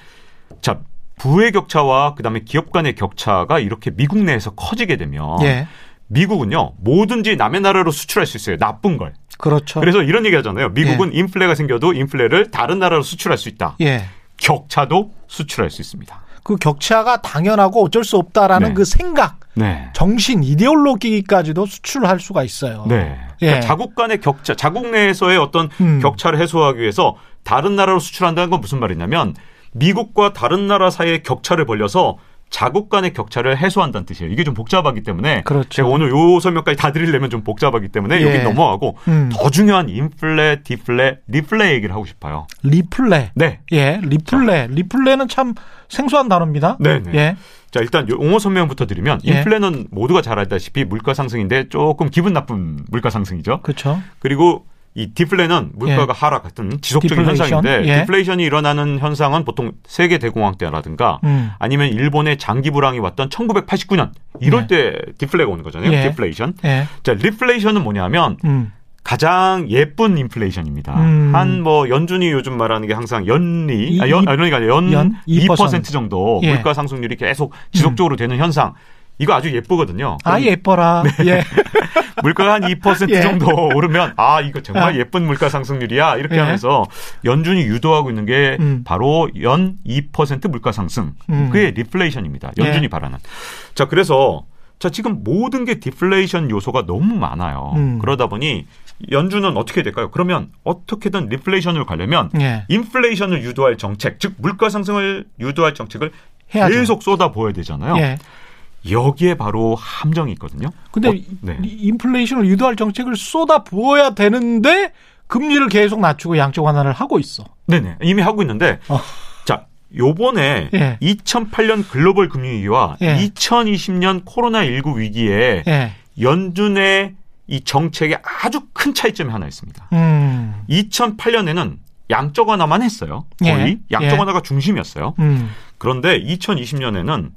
자 부의 격차와 그다음에 기업 간의 격차가 이렇게 미국 내에서 커지게 되면
예.
미국은요 뭐든지 남의 나라로 수출할 수 있어요 나쁜 걸
그렇죠.
그래서 이런 얘기 하잖아요 미국은 인플레가 생겨도 인플레를 다른 나라로 수출할 수 있다
예.
격차도 수출할 수 있습니다
그 격차가 당연하고 어쩔 수 없다라는
네.
그 생각,
네
정신, 이데올로기까지도 수출할 수가 있어요.
네.
예.
그러니까 자국 간의 격차, 자국 내에서의 어떤
음.
격차를 해소하기 위해서 다른 나라로 수출한다는 건 무슨 말이냐면 미국과 다른 나라 사이의 격차를 벌려서 자국 간의 격차를 해소한다는 뜻이에요. 이게 좀 복잡하기 때문에
그렇죠.
제가 오늘 요 설명까지 다 드리려면 좀 복잡하기 때문에
예.
여기 넘어가고
음.
더 중요한 인플레, 디플레, 리플레 얘기를 하고 싶어요.
리플레.
네.
예, 리플레. 리플레는 참 생소한 단어입니다.
네네.
예.
자, 일단 용어 설명부터 드리면
예.
인플레는 모두가 잘 알다시피 물가 상승인데 조금 기분 나쁜 물가 상승이죠.
그렇죠.
그리고 이 디플레는 물가가 하락하던 지속적인
디플레이션?
현상인데
예.
디플레이션이 일어나는 현상은 보통 세계 대공황 때라든가
음.
아니면 일본의 장기 불황이 왔던 1989년 이럴
예.
때 디플레가 오는 거잖아요.
예.
디플레이션.
예.
자, 리플레이션은 뭐냐면
음.
가장 예쁜 인플레이션입니다.
음.
한뭐 연준이 요즘 말하는 게 항상 연리,
이-
아, 연,
이-
아, 그러니까 연,
연?
2%,
2%
정도
예.
물가 상승률이 계속 지속적으로 되는 현상. 이거 아주 예쁘거든요.
아, 예뻐라. 예.
물가가 한 2%
예.
정도 오르면 아 이거 정말
아.
예쁜 물가 상승률이야 이렇게
예.
하면서 연준이 유도하고 있는 게
음.
바로 연 2% 물가 상승
음.
그게 리플레이션입니다. 연준이
예.
바라는. 자 그래서 자 지금 모든 게 디플레이션 요소가 너무 많아요.
음.
그러다 보니 연준은 어떻게 될까요? 그러면 어떻게든 리플레이션을 가려면
예.
인플레이션을 유도할 정책, 즉 물가 상승을 유도할 정책을
해야죠.
계속 쏟아 부어야 되잖아요.
예.
여기에 바로 함정이 있거든요.
근데
어,
이-
네.
이 인플레이션을 유도할 정책을 쏟아 부어야 되는데 금리를 계속 낮추고 양적 완화를 하고 있어.
네네. 이미 하고 있는데,
어.
자, 요번에
예.
2008년 글로벌 금융위기와
예.
2020년 코로나19 위기에
예.
연준의 이 정책에 아주 큰 차이점이 하나 있습니다.
음.
2008년에는 양적 완화만 했어요. 거의
예.
양적
예.
완화가 중심이었어요.
음.
그런데 2020년에는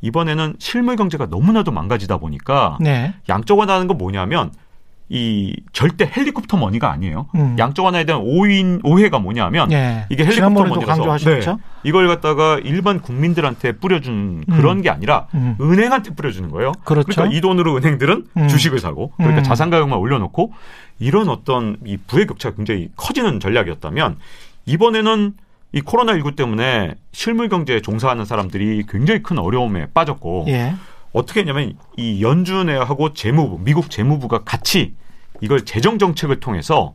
이번에는 실물 경제가 너무나도 망가지다 보니까
네.
양적 완화하는 건 뭐냐면 이 절대 헬리콥터 머니가 아니에요.
음.
양적 완화에 대한 오인 오해가 뭐냐면
예.
이게 헬리콥터 머니라서? 네, 이걸 갖다가 일반 국민들한테 뿌려주는 그런 게 아니라
음.
은행한테 뿌려주는 거예요.
그렇죠.
러니까 이 돈으로 은행들은
음.
주식을 사고 그러니까
음.
자산 가격만 올려놓고 이런 어떤 이 부의 격차가 굉장히 커지는 전략이었다면 이번에는 이 코로나19 때문에 실물 경제에 종사하는 사람들이 굉장히 큰 어려움에 빠졌고
예.
어떻게 했냐면 이 연준하고 재무부, 미국 재무부가 같이 이걸 재정 정책을 통해서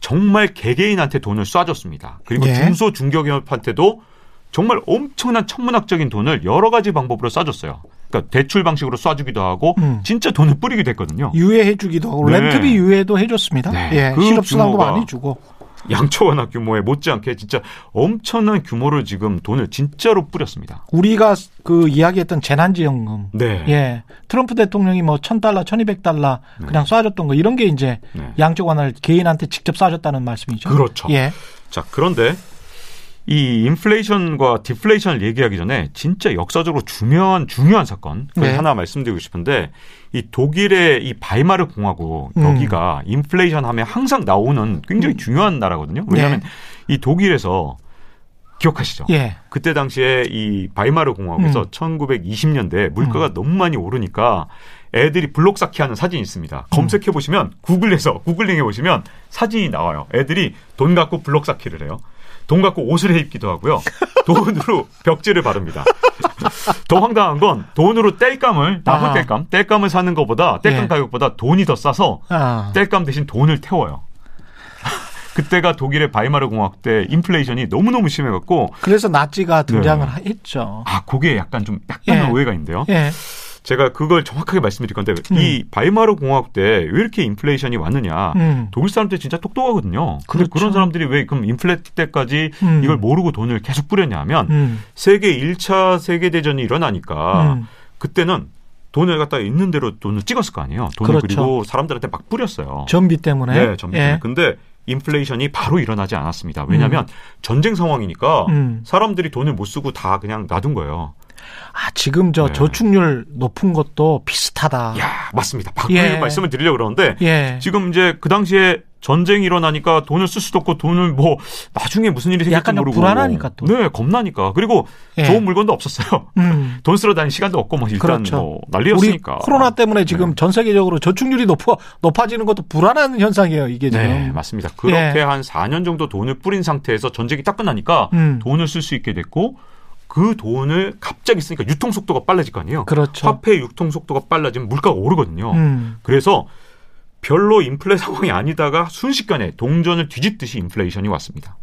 정말 개개인한테 돈을 쏴줬습니다. 그리고
예.
중소 중견기업한테도 정말 엄청난 천문학적인 돈을 여러 가지 방법으로 쏴줬어요. 그러니까 대출 방식으로 쏴주기도 하고
음.
진짜 돈을 뿌리기도 했거든요.
유예해주기도 하고
네.
렌트비 유예도 해줬습니다.
네.
예.
그
실업수당도 많이 주고.
양초 완화 규모에 못지않게 진짜 엄청난 규모를 지금 돈을 진짜로 뿌렸습니다.
우리가 그 이야기했던 재난지원금.
네.
예. 트럼프 대통령이 뭐 1000달러, 1200달러 그냥 쏴줬던 거 이런 게 이제
네.
양적 완화를 개인한테 직접 쏴줬다는 말씀이죠.
그렇죠.
예.
자, 그런데 이 인플레이션과 디플레이션을 얘기하기 전에 진짜 역사적으로 중요한 중요한 사건
네.
하나 말씀드리고 싶은데 이 독일의 이 바이마르 공화국
음.
여기가 인플레이션 하면 항상 나오는 굉장히 중요한 나라거든요. 왜냐하면 이 독일에서 기억하시죠?
예.
그때 당시에 이 바이마르 공화국에서
음.
1920년대 물가가 너무 많이 오르니까 애들이 블록 쌓기 하는 사진이 있습니다. 검색해 보시면 구글에서 구글링해 보시면 사진이 나와요. 애들이 돈 갖고 블록 쌓기를 해요. 돈 갖고 옷을 해 입기도 하고요. 돈으로 벽지를 바릅니다. 더 황당한 건 돈으로 땔감을 나무
아.
땔감, 땔감을 사는 것보다 땔감
예.
가격보다 돈이 더 싸서
아.
땔감 대신 돈을 태워요. 그때가 독일의 바이마르 공화국 때 인플레이션이 너무너무 심해갖고
그래서 나치가 등장을
네.
했죠.
아, 그게 약간 좀 약간의
예.
오해가 있는데요.
예.
제가 그걸 정확하게 말씀드릴 건데
음.
이 바이마르 공화국 때 왜 이렇게 인플레이션이 왔느냐?
음.
독일 사람들 진짜 똑똑하거든요. 근데
그렇죠.
그런 사람들이 왜 그럼 인플레 때까지
음.
이걸 모르고 돈을 계속 뿌렸냐 하면
음.
세계 1차 세계 대전이 일어나니까
음.
그때는 돈을 갖다 있는 대로 돈을 찍었을 거 아니에요. 돈을
그렇죠.
그리고 사람들한테 막 뿌렸어요.
전비 때문에.
네, 전비 때문에.
예.
근데 인플레이션이 바로 일어나지 않았습니다. 왜냐하면 전쟁 상황이니까
음.
사람들이 돈을 못 쓰고 다 그냥 놔둔 거예요.
아, 지금 저
네.
저축률 높은 것도 비슷하다.
야 맞습니다. 바꾸그
예.
말씀을 드리려고 그러는데
예.
지금 이제 그 당시에 전쟁이 일어나니까 돈을 쓸 수도 없고 돈을 뭐 나중에 무슨 일이 생길지 모르고
불안하니까 또.
네 겁나니까 그리고
예.
좋은 물건도 없었어요.
음.
돈 쓰러 다닐 시간도 없고 뭐 일단
그렇죠.
뭐 난리였으니까
코로나 때문에 지금
네.
전 세계적으로 저축률이 높아 높아지는 것도 불안한 현상이에요. 이게 지금.
네 맞습니다. 그렇게
예.
한 4년 정도 돈을 뿌린 상태에서 전쟁이 딱 끝나니까
음.
돈을 쓸 수 있게 됐고 그 돈을 갑자기 쓰니까 유통 속도가 빨라질 거 아니에요.
그렇죠.
화폐 유통 속도가 빨라지면 물가가 오르거든요.
음.
그래서 별로 인플레 상황이 아니다가 순식간에 동전을 뒤집듯이 인플레이션이 왔습니다.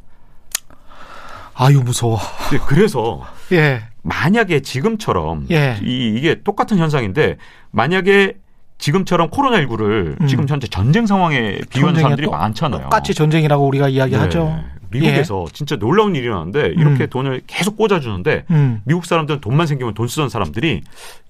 아유 무서워.
네, 그래서
예.
만약에 지금처럼
예.
이, 이게 똑같은 현상인데 만약에 지금처럼 코로나19를
음.
지금 현재 전쟁 상황에 비유하는 사람들이
또
많잖아요.
똑같이 전쟁이라고 우리가 이야기하죠.
네. 미국에서 진짜 놀라운 일이 일어나는데 이렇게
음.
돈을 계속 꽂아주는데
음.
미국 사람들은 돈만 생기면 돈 쓰던 사람들이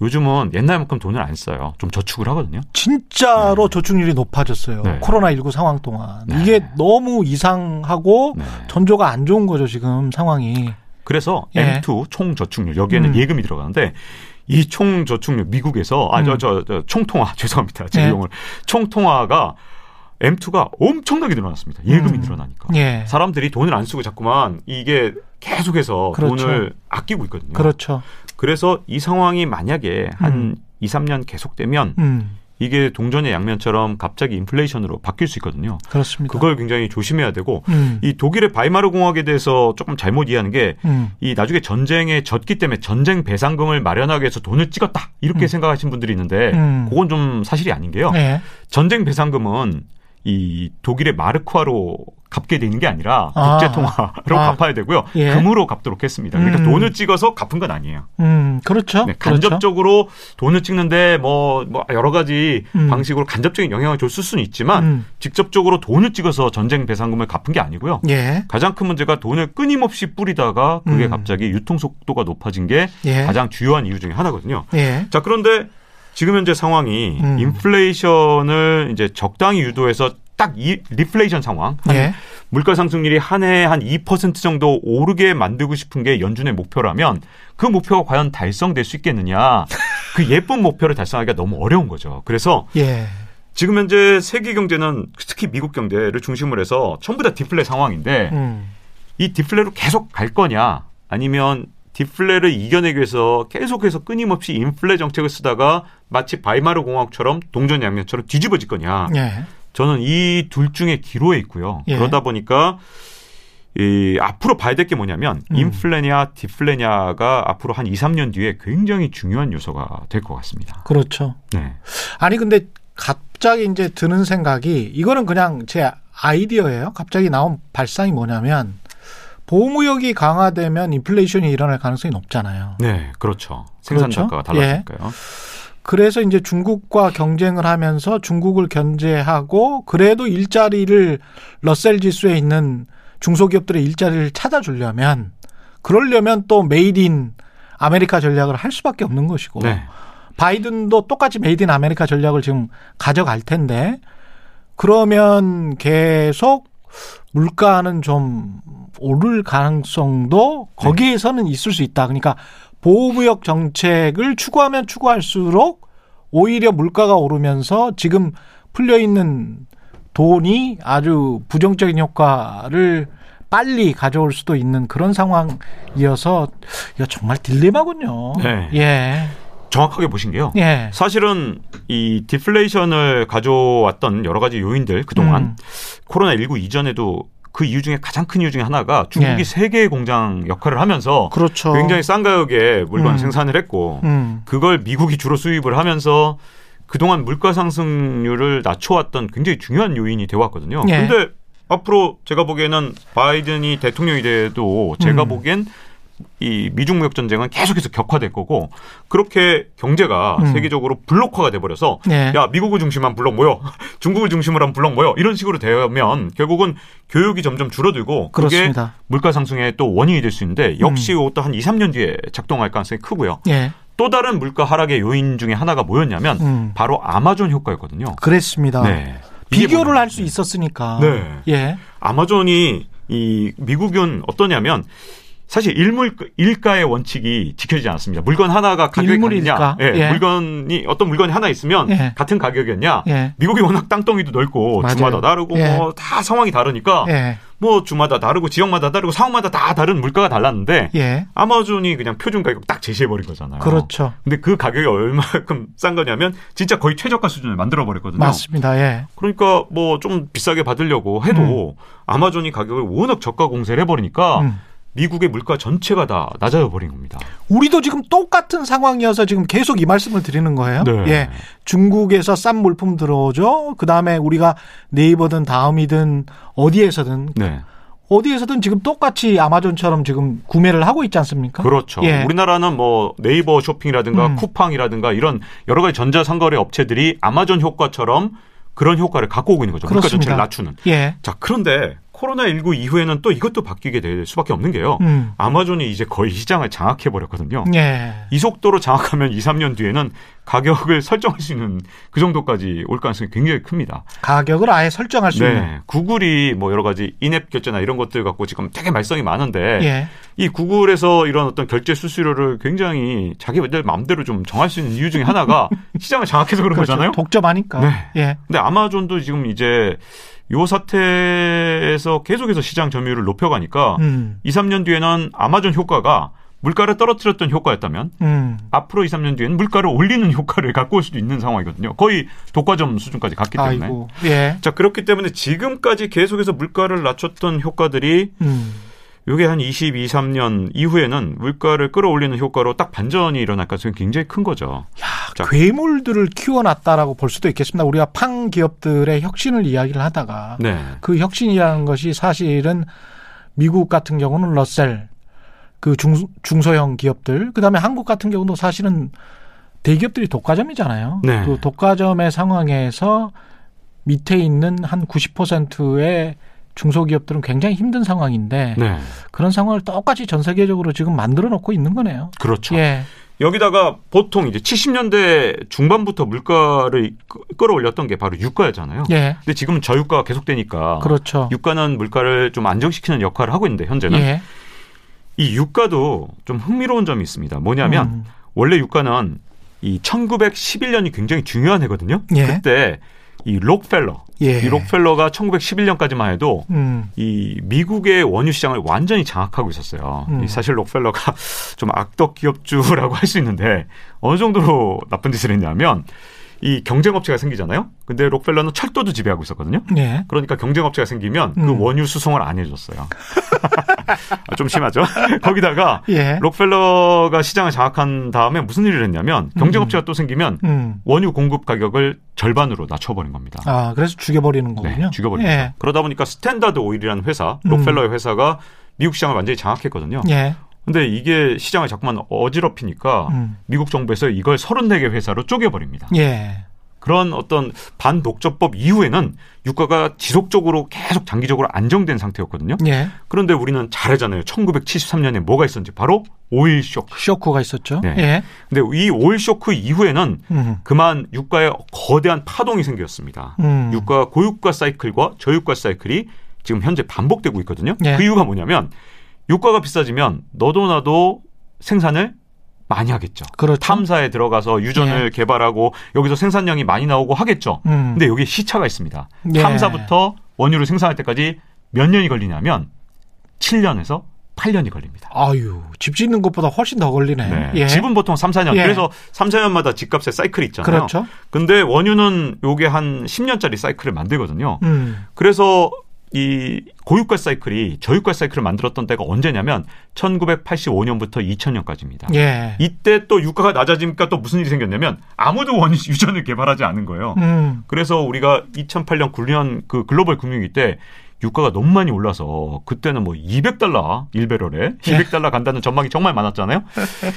요즘은 옛날만큼 돈을 안 써요. 좀 저축을 하거든요.
진짜로 저축률이 높아졌어요.
네.
코로나19 상황 동안.
네.
이게 너무 이상하고
네.
전조가 안 좋은 거죠, 지금 상황이.
그래서
예.
M2 총 저축률 여기에는
음.
예금이 들어가는데 이 총 저축률 미국에서 아저
음.
저 저 총통화 죄송합니다 제
예.
용을 총통화가 M2가 엄청나게 늘어났습니다. 예금이
음.
늘어나니까
예.
사람들이 돈을 안 쓰고 자꾸만 이게 계속해서
그렇죠.
돈을 아끼고 있거든요.
그렇죠.
그래서 이 상황이 만약에 한
음.
2, 3년 계속되면
음.
이게 동전의 양면처럼 갑자기 인플레이션으로 바뀔 수 있거든요.
그렇습니다.
그걸 굉장히 조심해야 되고
음.
이 독일의 바이마르 공화국에 대해서 조금 잘못 이해하는 게
음.
이 나중에 전쟁에 졌기 때문에 전쟁 배상금을 마련하기 위해서 돈을 찍었다 이렇게
음.
생각하시는 분들이 있는데
음.
그건 좀 사실이 아닌 게요.
네.
전쟁 배상금은 이 독일의 마르크화로 갚게 되는 게 아니라
아.
국제 통화로
아.
갚아야 되고요.
예.
금으로 갚도록 했습니다. 그러니까
음.
돈을 찍어서 갚은 건 아니에요.
음, 그렇죠.
네,
그렇죠.
간접적으로 돈을 찍는데 뭐, 뭐 여러 가지
음.
방식으로 간접적인 영향을 줄 수는 있지만
음.
직접적으로 돈을 찍어서 전쟁 배상금을 갚은 게 아니고요.
예.
가장 큰 문제가 돈을 끊임없이 뿌리다가 그게
음.
갑자기 유통 속도가 높아진 게
예.
가장 주요한 이유 중에 하나거든요.
예.
자, 그런데 지금 현재 상황이
음.
인플레이션을 이제 적당히 유도해서 딱 이 리플레이션 상황, 한
예.
물가 상승률이 한 해에 한 2% 정도 오르게 만들고 싶은 게 연준의 목표라면 그 목표가 과연 달성될 수 있겠느냐. 그 예쁜 목표를 달성하기가 너무 어려운 거죠. 그래서
예.
지금 현재 세계 경제는 특히 미국 경제를 중심으로 해서 전부 다 디플레 상황인데
음.
이 디플레로 계속 갈 거냐 아니면 디플레를 이겨내기 위해서 계속해서 끊임없이 인플레 정책을 쓰다가 마치 바이마르 공화국처럼 동전 양면처럼 뒤집어질 거냐.
예.
저는 이 둘 중에 기로에 있고요.
예.
그러다 보니까 이 앞으로 봐야 될 게 뭐냐면
음.
인플레냐 디플레냐가 앞으로 한 2, 3년 뒤에 굉장히 중요한 요소가 될 것 같습니다.
그렇죠.
네.
아니 근데 갑자기 이제 드는 생각이 이거는 그냥 제 아이디어예요. 갑자기 나온 발상이 뭐냐면 보호무역이 강화되면 인플레이션이 일어날 가능성이 높잖아요.
네, 그렇죠. 생산
그렇죠?
단가가 달라지니까요.
그래서 이제 중국과 경쟁을 하면서 중국을 견제하고 그래도 일자리를 러셀 지수에 있는 중소기업들의 일자리를 찾아주려면 그러려면 또 made in America 전략을 할 수밖에 없는 것이고
네.
바이든도 똑같이 made in America 전략을 지금 가져갈 텐데 그러면 계속 물가는 좀 오를 가능성도 거기에서는 있을 수 있다. 그러니까 보호무역 정책을 추구하면 추구할수록 오히려 물가가 오르면서 지금 풀려 있는 돈이 아주 부정적인 효과를 빨리 가져올 수도 있는 그런 상황이어서 이거 정말 딜레마군요.
네.
예.
정확하게 보신 게요.
예.
사실은 이 디플레이션을 가져왔던 여러 가지 요인들 그동안
음.
코로나19 이전에도 그 이유 중에 가장 큰 이유 중에 하나가 중국이
예.
세계의 공장 역할을 하면서
그렇죠.
굉장히 싼 가격에 물건
음.
생산을 했고
음.
그걸 미국이 주로 수입을 하면서 그동안 물가 상승률을 낮춰왔던 굉장히 중요한 요인이 되어왔거든요.
예.
근데 앞으로 제가 보기에는 바이든이 대통령이 돼도 제가
음.
보기엔 이 미중 무역 전쟁은 계속해서 격화될 거고 그렇게 경제가
음.
세계적으로 블록화가 돼 버려서
예.
야 미국을 중심한 블록 모여 중국을 중심으로 한 블록 모여 이런 식으로 되면 결국은 교육이 점점 줄어들고 그게
그렇습니다. 음.
물가 상승의 또 원인이 될 수 있는데 역시 이것도 한 2, 3년 뒤에 작동할 가능성이 크고요.
예.
또 다른 물가 하락의 요인 중에 하나가 뭐였냐면
음.
바로 아마존 효과였거든요.
그랬습니다.
네.
비교를
뭐냐면
할수 있었으니까.
네.
예.
아마존이 이 미국은 어떠냐면 사실 일물 일가의 원칙이 지켜지지 않습니다. 물건 하나가 가격이? 같냐, 예,
예.
물건이 어떤 물건이 하나 있으면
예.
같은 가격이었냐.
예.
미국이 워낙 땅덩이도 넓고
맞아요.
주마다 다르고
예.
뭐다 상황이 다르니까
예.
뭐 주마다 다르고 지역마다 다르고 상황마다 다 다른 물가가 달랐는데
예.
아마존이 그냥 표준 가격 딱 제시해 버린 거잖아요.
그렇죠.
근데 그 가격이 얼마큼 싼 거냐면 진짜 거의 최저가 수준을 만들어 버렸거든요.
맞습니다. 예.
그러니까 뭐 좀 비싸게 받으려고 해도 아마존이 가격을 워낙 저가 공세를 해 버리니까
음.
미국의 물가 전체가 다 낮아져 버린 겁니다.
우리도 지금 똑같은 상황이어서 지금 계속 이 말씀을 드리는 거예요.
네.
예. 중국에서 싼 물품 들어오죠. 그 다음에 우리가 네이버든 다음이든 어디에서든
네.
어디에서든 지금 똑같이 아마존처럼 지금 구매를 하고 있지 않습니까?
그렇죠.
예.
우리나라는 뭐 네이버 쇼핑이라든가
음.
쿠팡이라든가 이런 여러 가지 전자상거래 업체들이 아마존 효과처럼 그런 효과를 갖고 오고 있는 거죠. 물가
그렇습니다.
전체를 낮추는.
예.
자, 그런데 코로나19 이후에는 또 이것도 바뀌게 될 수밖에 없는 게요.
음.
아마존이 이제 거의 시장을 장악해 버렸거든요.
예.
이 속도로 장악하면 2, 3년 뒤에는 가격을 설정할 수 있는 그 정도까지 올 가능성이 굉장히 큽니다.
가격을 아예 설정할 수 있는.
네. 구글이 뭐 여러 가지 인앱 결제나 이런 것들 갖고 지금 되게 말썽이 많은데
예.
이 구글에서 이런 어떤 결제 수수료를 굉장히 자기들 마음대로 좀 정할 수 있는 이유 중에 하나가 시장을 장악해서 그런
그렇죠.
거잖아요.
독점하니까.
네.
예.
근데 아마존도 지금 이제 요 사태에서 계속해서 시장 점유율을 높여가니까
음.
2, 3년 뒤에는 아마존 효과가 물가를 떨어뜨렸던 효과였다면
음.
앞으로 2, 3년 뒤에는 물가를 올리는 효과를 갖고 올 수도 있는 상황이거든요. 거의 독과점 수준까지 갔기 때문에.
예.
자, 그렇기 때문에 지금까지 계속해서 물가를 낮췄던 효과들이
음.
요게 한 22, 3년 이후에는 물가를 끌어올리는 효과로 딱 반전이 일어날 가능성이 굉장히 큰 거죠.
야,
자.
괴물들을 키워놨다라고 볼 수도 있겠습니다. 우리가 팡 기업들의 혁신을 이야기를 하다가
네.
그 혁신이라는 것이 사실은 미국 같은 경우는 러셀 그 중, 중소형 기업들 그다음에 한국 같은 경우도 사실은 대기업들이 독과점이잖아요.
네.
그 독과점의 상황에서 밑에 있는 한 90%의 중소기업들은 굉장히 힘든 상황인데
네.
그런 상황을 똑같이 전 세계적으로 지금 만들어 놓고 있는 거네요.
그렇죠.
예.
여기다가 보통 이제 70년대 중반부터 물가를 끄- 끌어올렸던 게 바로 유가였잖아요.
예.
근데 지금 저유가가 계속되니까
그렇죠.
유가는 물가를 좀 안정시키는 역할을 하고 있는데 현재는
예.
이 유가도 좀 흥미로운 점이 있습니다. 뭐냐면
음.
원래 유가는 이 1911년이 굉장히 중요한 해거든요.
예.
그때 이 록펠러,
예.
이 록펠러가 1911년까지만 해도
음.
이 미국의 원유 시장을 완전히 장악하고 있었어요.
음.
이 사실 록펠러가 좀 악덕 기업주라고 할 수 있는데 어느 정도로 나쁜 짓을 했냐면 이 경쟁업체가 생기잖아요. 근데 록펠러는 철도도 지배하고 있었거든요.
예.
그러니까 경쟁업체가 생기면 그
음.
원유 수송을 안 해줬어요. 아, 좀 심하죠. 거기다가
예.
록펠러가 시장을 장악한 다음에 무슨 일을 했냐면 경쟁업체가 또 생기면
음.
원유 공급 가격을 절반으로 낮춰버린 겁니다.
아, 그래서 죽여버리는 거군요.
네, 죽여버립니다.
예.
그러다 보니까 스탠다드 오일이라는 회사,
음.
록펠러의 회사가 미국 시장을 완전히 장악했거든요.
예.
근데 이게 시장을 자꾸만 어지럽히니까
음.
미국 정부에서 이걸 34개 회사로 쪼개버립니다.
예.
그런 어떤 반독점법 이후에는 유가가 지속적으로 계속 장기적으로 안정된 상태였거든요.
예.
그런데 우리는 잘 알잖아요. 1973년에 뭐가 있었는지 바로 오일 쇼크.
쇼크가 있었죠.
네.
예.
근데 이 오일 쇼크 이후에는
음.
그만 유가에 거대한 파동이 생겼습니다.
음.
유가 고유가 사이클과 저유가 사이클이 지금 현재 반복되고 있거든요.
예.
그 이유가 뭐냐면 유가가 비싸지면 너도 나도 생산을 많이 하겠죠.
그렇죠.
탐사에 들어가서 유전을 개발하고 여기서 생산량이 많이 나오고 하겠죠.
음.
근데 여기에 시차가 있습니다.
예.
탐사부터 원유를 생산할 때까지 몇 년이 걸리냐면 7년에서 8년이 걸립니다.
아유, 집 짓는 것보다 훨씬 더 걸리네.
네.
예.
집은 보통 3, 4년.
예.
그래서 3, 4년마다 집값의 사이클이 있잖아요.
그렇죠.
근데 원유는 요게 한 10년짜리 사이클을 만들거든요.
음.
그래서 이 고유가 사이클이 저유가 사이클을 만들었던 때가 언제냐면 1985년부터 2000년까지입니다.
예.
이때 또 유가가 낮아지니까 또 무슨 일이 생겼냐면 아무도 원 유전을 개발하지 않은 거예요.
음.
그래서 우리가 2008년 9년 그 글로벌 금융위 때 유가가 너무 많이 올라서 그때는 뭐 200달러 1배럴에 200달러 간다는 전망이 정말 많았잖아요.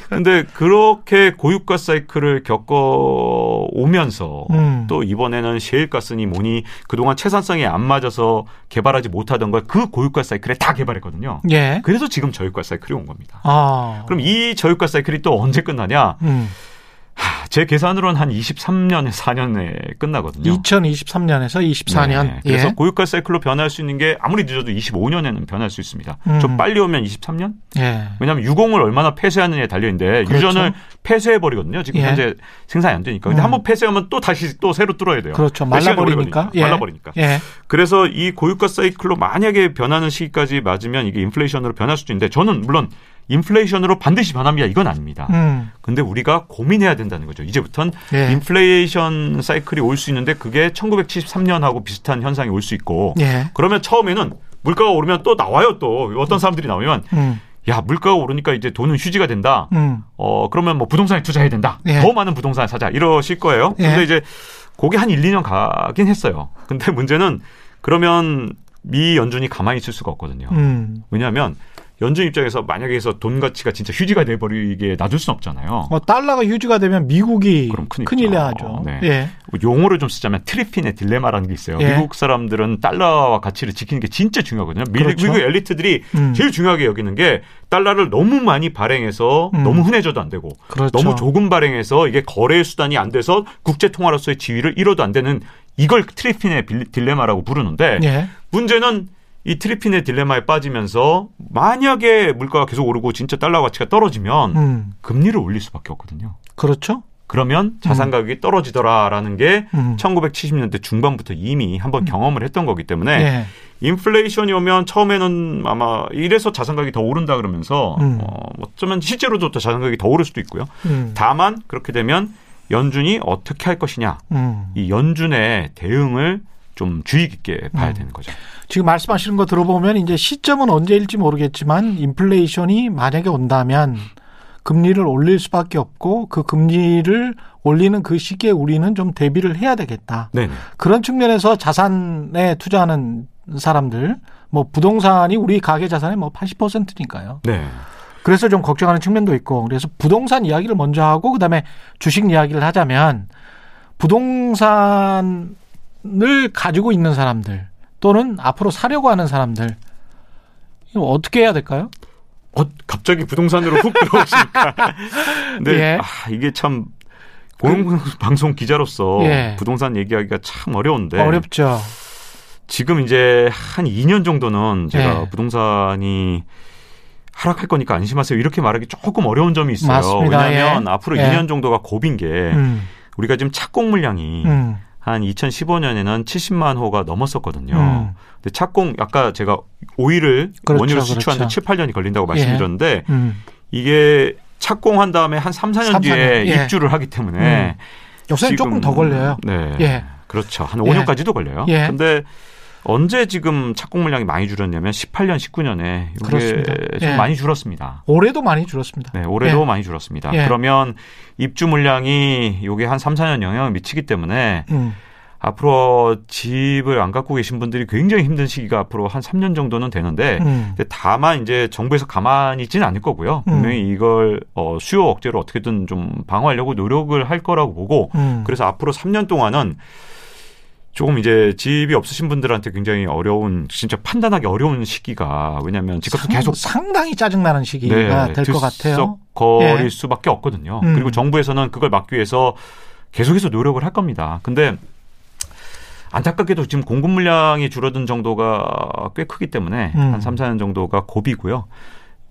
근데 그렇게 고유가 사이클을 겪어 오면서
음.
또 이번에는 셰일가스니 뭐니 그동안 채산성이 안 맞아서 개발하지 못하던 걸 그 고유가 사이클에 다 개발했거든요.
예.
그래서 지금 저유가 사이클이 온 겁니다.
아.
그럼 이 저유가 사이클이 또 언제 끝나냐?
음.
하, 제 계산으로는 한 23년에 4년에 끝나거든요.
2023년에서 24년.
네, 그래서
예.
고유가 사이클로 변할 수 있는 게 아무리 늦어도 25년에는 변할 수 있습니다.
음.
좀 빨리 오면 23년?
예.
왜냐하면 유공을 얼마나 폐쇄하느냐에 달려 있는데
그렇죠.
유전을 폐쇄해 버리거든요. 지금
예.
현재 생산이 안 되니까. 근데
음.
한번 폐쇄하면 또 다시 또 새로 뚫어야 돼요.
그렇죠. 말라버리니까. 예.
말라버리니까.
예.
그래서 이 고유가 사이클로 만약에 변하는 시기까지 맞으면 이게 인플레이션으로 변할 수도 있는데 저는 물론 인플레이션으로 반드시 변합니다. 이건 아닙니다.
음.
근데 우리가 고민해야 된다는 거죠. 이제부터는
예.
인플레이션 사이클이 올 수 있는데 그게 1973년하고 비슷한 현상이 올 수 있고
예.
그러면 처음에는 물가가 오르면 또 나와요 또 어떤 사람들이 나오면
음.
야 물가가 오르니까 이제 돈은 휴지가 된다.
음.
어 그러면 뭐 부동산에 투자해야 된다.
예.
더 많은 부동산을 사자 이러실 거예요.
예.
근데 이제 그게 한 1, 2년 가긴 했어요. 근데 문제는 그러면 미 연준이 가만히 있을 수가 없거든요.
음.
왜냐하면 연준 입장에서 만약에 해서 돈 가치가 진짜 휴지가 돼버리게 놔둘 수는 없잖아요.
어, 달러가 휴지가 되면 미국이
그럼 큰일
큰일
나죠. 네.
예.
용어를 좀 쓰자면 트리핀의 딜레마라는 게 있어요.
예.
미국 사람들은 달러와 가치를 지키는 게 진짜 중요하거든요. 미,
그렇죠.
미국 엘리트들이
음.
제일 중요하게 여기는 게 달러를 너무 많이 발행해서
음.
너무 흔해져도 안 되고
그렇죠.
너무 조금 발행해서 이게 거래 수단이 안 돼서 국제 통화로서의 지위를 잃어도 안 되는 이걸 트리핀의 빌- 딜레마라고 부르는데
예.
문제는 이 트리핀의 딜레마에 빠지면서 만약에 물가가 계속 오르고 진짜 달러 가치가 떨어지면
음.
금리를 올릴 수밖에 없거든요.
그렇죠.
그러면 자산 가격이 떨어지더라라는 게
음.
1970년대 중반부터 이미 한번 경험을 했던 거기 때문에
예.
인플레이션이 오면 처음에는 아마 이래서 자산 가격이 더 오른다 그러면서
음.
어, 어쩌면 실제로도 또 자산 가격이 더 오를 수도 있고요.
음.
다만 그렇게 되면 연준이 어떻게 할 것이냐
음.
이 연준의 대응을 좀 주의 깊게 봐야
음.
되는 거죠.
지금 말씀하시는 거 들어보면 이제 시점은 언제일지 모르겠지만 인플레이션이 만약에 온다면 금리를 올릴 수밖에 없고 그 금리를 올리는 그 시기에 우리는 좀 대비를 해야 되겠다.
네네.
그런 측면에서 자산에 투자하는 사람들 뭐 부동산이 우리 가계 자산의 뭐 80%니까요.
네.
그래서 좀 걱정하는 측면도 있고 그래서 부동산 이야기를 먼저 하고 그다음에 주식 이야기를 하자면 부동산을 가지고 있는 사람들 또는 앞으로 사려고 하는 사람들 어떻게 해야 될까요?
어, 갑자기 부동산으로 훅 들어오시니까. 근데
예.
아, 이게 참 공영 방송 기자로서
예.
부동산 얘기하기가 참 어려운데
어렵죠.
지금 이제 한 2년 정도는 제가
예.
부동산이 하락할 거니까 안심하세요. 이렇게 말하기 조금 어려운 점이 있어요.
맞습니다.
왜냐하면
예.
앞으로
예.
2년 정도가 고비인 게
음,
우리가 지금 착공 물량이
음,
한 2015년에는 70만 호가 넘었었거든요.
음.
근데 착공 아까 제가 오일을
그렇죠,
원유를 수출하는데
그렇죠.
7, 8년이 걸린다고
예.
말씀드렸는데
음.
이게 착공한 다음에 한 3, 4년
삼,
뒤에
사년, 예.
입주를 하기 때문에
요새는 조금 더 걸려요.
네.
예.
그렇죠. 한 5년까지도 걸려요.
예.
근데 언제 지금 착공 물량이 많이 줄었냐면 18년, 19년에 이게
그렇습니다.
좀
예.
많이 줄었습니다.
올해도 많이 줄었습니다.
네, 올해도
예.
많이 줄었습니다.
예.
그러면 입주 물량이 요게 한 3, 4년 영향을 미치기 때문에
음,
앞으로 집을 안 갖고 계신 분들이 굉장히 힘든 시기가 앞으로 한 3년 정도는 되는데
음,
다만 이제 정부에서 가만히 있지는 않을 거고요.
음.
분명히 이걸 어, 수요 억제로 어떻게든 좀 방어하려고 노력을 할 거라고 보고
음.
그래서 앞으로 3년 동안은 조금 이제 집이 없으신 분들한테 굉장히 어려운 진짜 판단하기 어려운 시기가 왜냐하면 집값은
상-
계속
상당히 짜증나는 시기가
네,
될것 같아요.
들썩거릴
예.
수밖에 없거든요.
음.
그리고 정부에서는 그걸 막기 위해서 계속해서 노력을 할 겁니다. 근데 안타깝게도 지금 공급 물량이 줄어든 정도가 꽤 크기 때문에
음.
한 3, 4년 정도가 고비고요.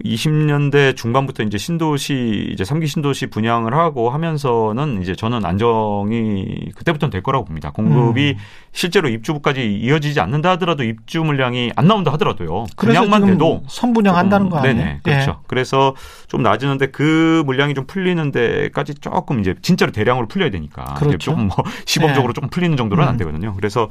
20년대 중반부터 이제 신도시 이제 3기 신도시 분양을 하고 하면서는 이제 저는 안정이 그때부터는 될 거라고 봅니다. 공급이
음.
실제로 입주부까지 이어지지 않는다 하더라도 입주 물량이 안 나온다 하더라도요. 분양만 돼도
선분양한다는 거 아니에요?
네네, 그렇죠. 그래서 좀 낮으는데 그 물량이 좀 풀리는 데까지 조금 이제 진짜로 대량으로 풀려야 되니까.
그렇죠.
조금 뭐 시범적으로
네.
조금 풀리는 정도는
음.
안 되거든요. 그래서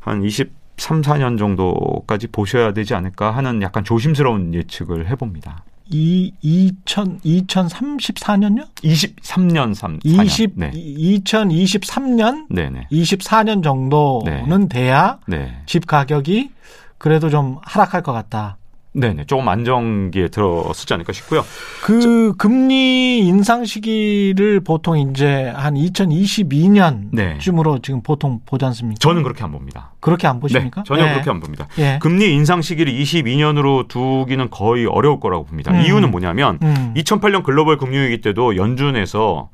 한 20, 3, 4년 정도까지 보셔야 되지 않을까 하는 약간 조심스러운 예측을 해봅니다.
이 2000, 2034년요?
23년 3,
20,
네.
2023년?
네네.
24년 정도는 돼야
네.
집 가격이 그래도 좀 하락할 것 같다.
네네. 조금 안정기에 들어서지 않을까 싶고요.
그 금리 인상 시기를 보통 이제 한 2022년쯤으로
네.
지금 보통 보지 않습니까?
저는 그렇게 안 봅니다.
그렇게 안 보십니까?
네, 전혀
예.
그렇게 안 봅니다.
예.
금리 인상 시기를 22년으로 두기는 거의 어려울 거라고 봅니다.
음.
이유는 뭐냐면
음.
2008년 글로벌 금융위기 때도 연준에서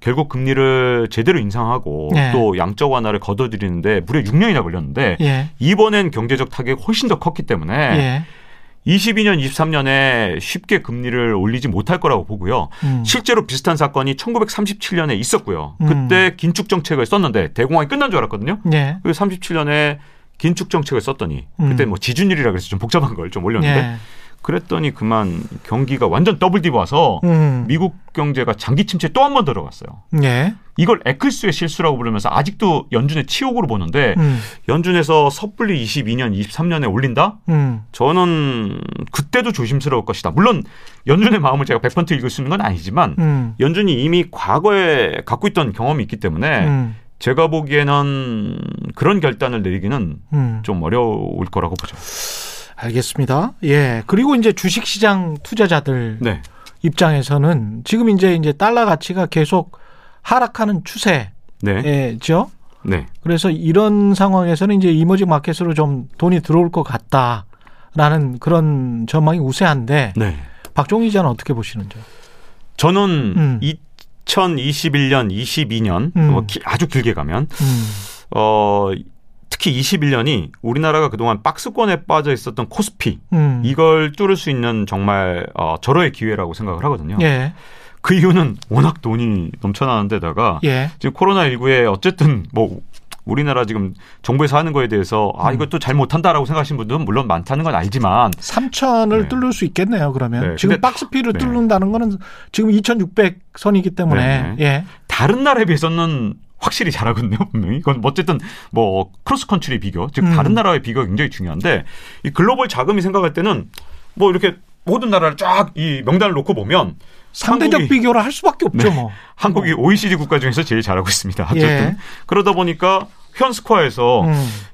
결국 금리를 제대로 인상하고
네.
또 양적 완화를 거둬들이는데 무려 6년이나 걸렸는데
예.
이번엔 경제적 타격이 훨씬 더 컸기 때문에
예.
22년, 23년에 쉽게 금리를 올리지 못할 거라고 보고요.
음.
실제로 비슷한 사건이 1937년에 있었고요.
음.
그때 긴축 정책을 썼는데 대공황이 끝난 줄 알았거든요.
예.
그 37년에 긴축 정책을 썼더니 그때
음.
뭐 지준율이라 그래서 좀 복잡한 걸 좀 올렸는데
예.
그랬더니 그만 경기가 완전 double dip 와서
음.
미국 경제가 장기 침체 또 한 번 들어갔어요.
예.
이걸 에클스의 실수라고 부르면서 아직도 연준의 치욕으로 보는데
음.
연준에서 섣불리 22년, 23년에 올린다?
음.
저는 그때도 조심스러울 것이다. 물론 연준의 마음을 제가 100% 읽을 수 있는 건 아니지만
음.
연준이 이미 과거에 갖고 있던 경험이 있기 때문에
음.
제가 보기에는 그런 결단을 내리기는
음.
좀 어려울 거라고 보죠.
알겠습니다. 예. 그리고 이제 주식 시장 투자자들
네.
입장에서는 지금 이제 이제 달러 가치가 계속 하락하는 추세죠.
네. 네.
그래서 이런 상황에서는 이제 이머징 마켓으로 좀 돈이 들어올 것 같다라는 그런 전망이 우세한데
네.
박종희 기자는 어떻게 보시는지요?
저는
음.
2021년, 22년
음.
뭐 기- 아주 길게 가면
음.
어 특히 21년이 우리나라가 그동안 박스권에 빠져 있었던 코스피
음.
이걸 뚫을 수 있는 정말 어, 절호의 기회라고 생각을 하거든요.
예.
그 이유는 워낙 돈이 넘쳐나는 데다가
예.
지금 코로나 19에 어쨌든 뭐 우리나라 지금 정부에서 하는 거에 대해서 아
음.
이것도 잘 못한다라고 생각하시는 분들은 물론 많다는 건 알지만
3천을
네.
뚫을 수 있겠네요. 그러면
네,
지금 박스피를
네.
뚫는다는 거는 지금 2,600선이기 때문에
네,
예.
다른 나라에 비해서는 확실히 잘하거든요 분명히 이건 뭐 어쨌든 뭐 cross-country 비교 즉
음.
다른 나라의 비교가 굉장히 중요한데 이 글로벌 자금이 생각할 때는 뭐 이렇게 모든 나라를 쫙 이 명단을 놓고 보면
상대적 비교를 할 수밖에 없죠.
네.
뭐.
한국이 OECD 국가 중에서 제일 잘하고 있습니다 어쨌든
예.
그러다 보니까 현 스코어에서
음.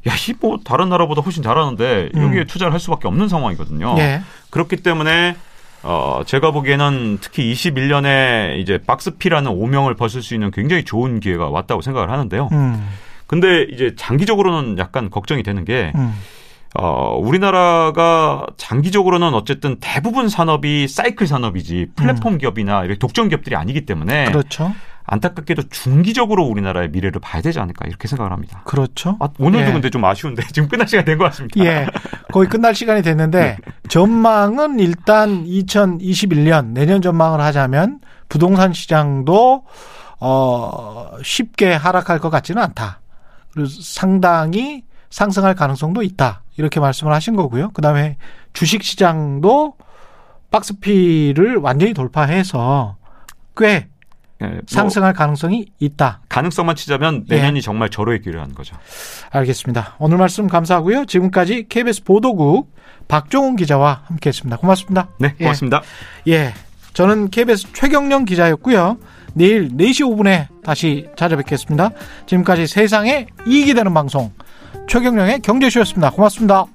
야, 이 뭐 다른 나라보다 훨씬 잘하는데
음.
여기에 투자를 할 수밖에 없는 상황이거든요.
예.
그렇기 때문에 어 제가 보기에는 특히 21년에 이제 박스피라는 오명을 벗을 수 있는 굉장히 좋은 기회가 왔다고 생각을 하는데요.
음.
근데 이제 장기적으로는 약간 걱정이 되는 게
음.
어, 우리나라가 장기적으로는 어쨌든 대부분 산업이 사이클 산업이지 플랫폼 기업이나 이렇게 독점 기업들이 아니기 때문에
음. 그렇죠.
안타깝게도 중기적으로 우리나라의 미래를 봐야 되지 않을까 이렇게 생각을 합니다.
그렇죠.
아, 오늘도
예.
근데 좀 아쉬운데 지금 끝날 시간 된것 같습니다.
예. 거의 끝날 시간이 됐는데 전망은 일단 2021년 내년 전망을 하자면 부동산 시장도 어 쉽게 하락할 것 같지는 않다. 그리고 상당히 상승할 가능성도 있다. 이렇게 말씀을 하신 거고요. 그다음에 주식 시장도 박스피를 완전히 돌파해서 꽤
예, 뭐
상승할 가능성이 있다.
가능성만 치자면
예.
내년이 정말 절호의 기회라는 거죠.
알겠습니다. 오늘 말씀 감사하고요. 지금까지 KBS 보도국 박종훈 기자와 함께했습니다. 고맙습니다.
네, 고맙습니다.
예, 저는 KBS 최경령 기자였고요. 내일 4시 5분에 다시 찾아뵙겠습니다. 지금까지 세상에 이익이 되는 방송 최경령의 경제쇼였습니다. 고맙습니다.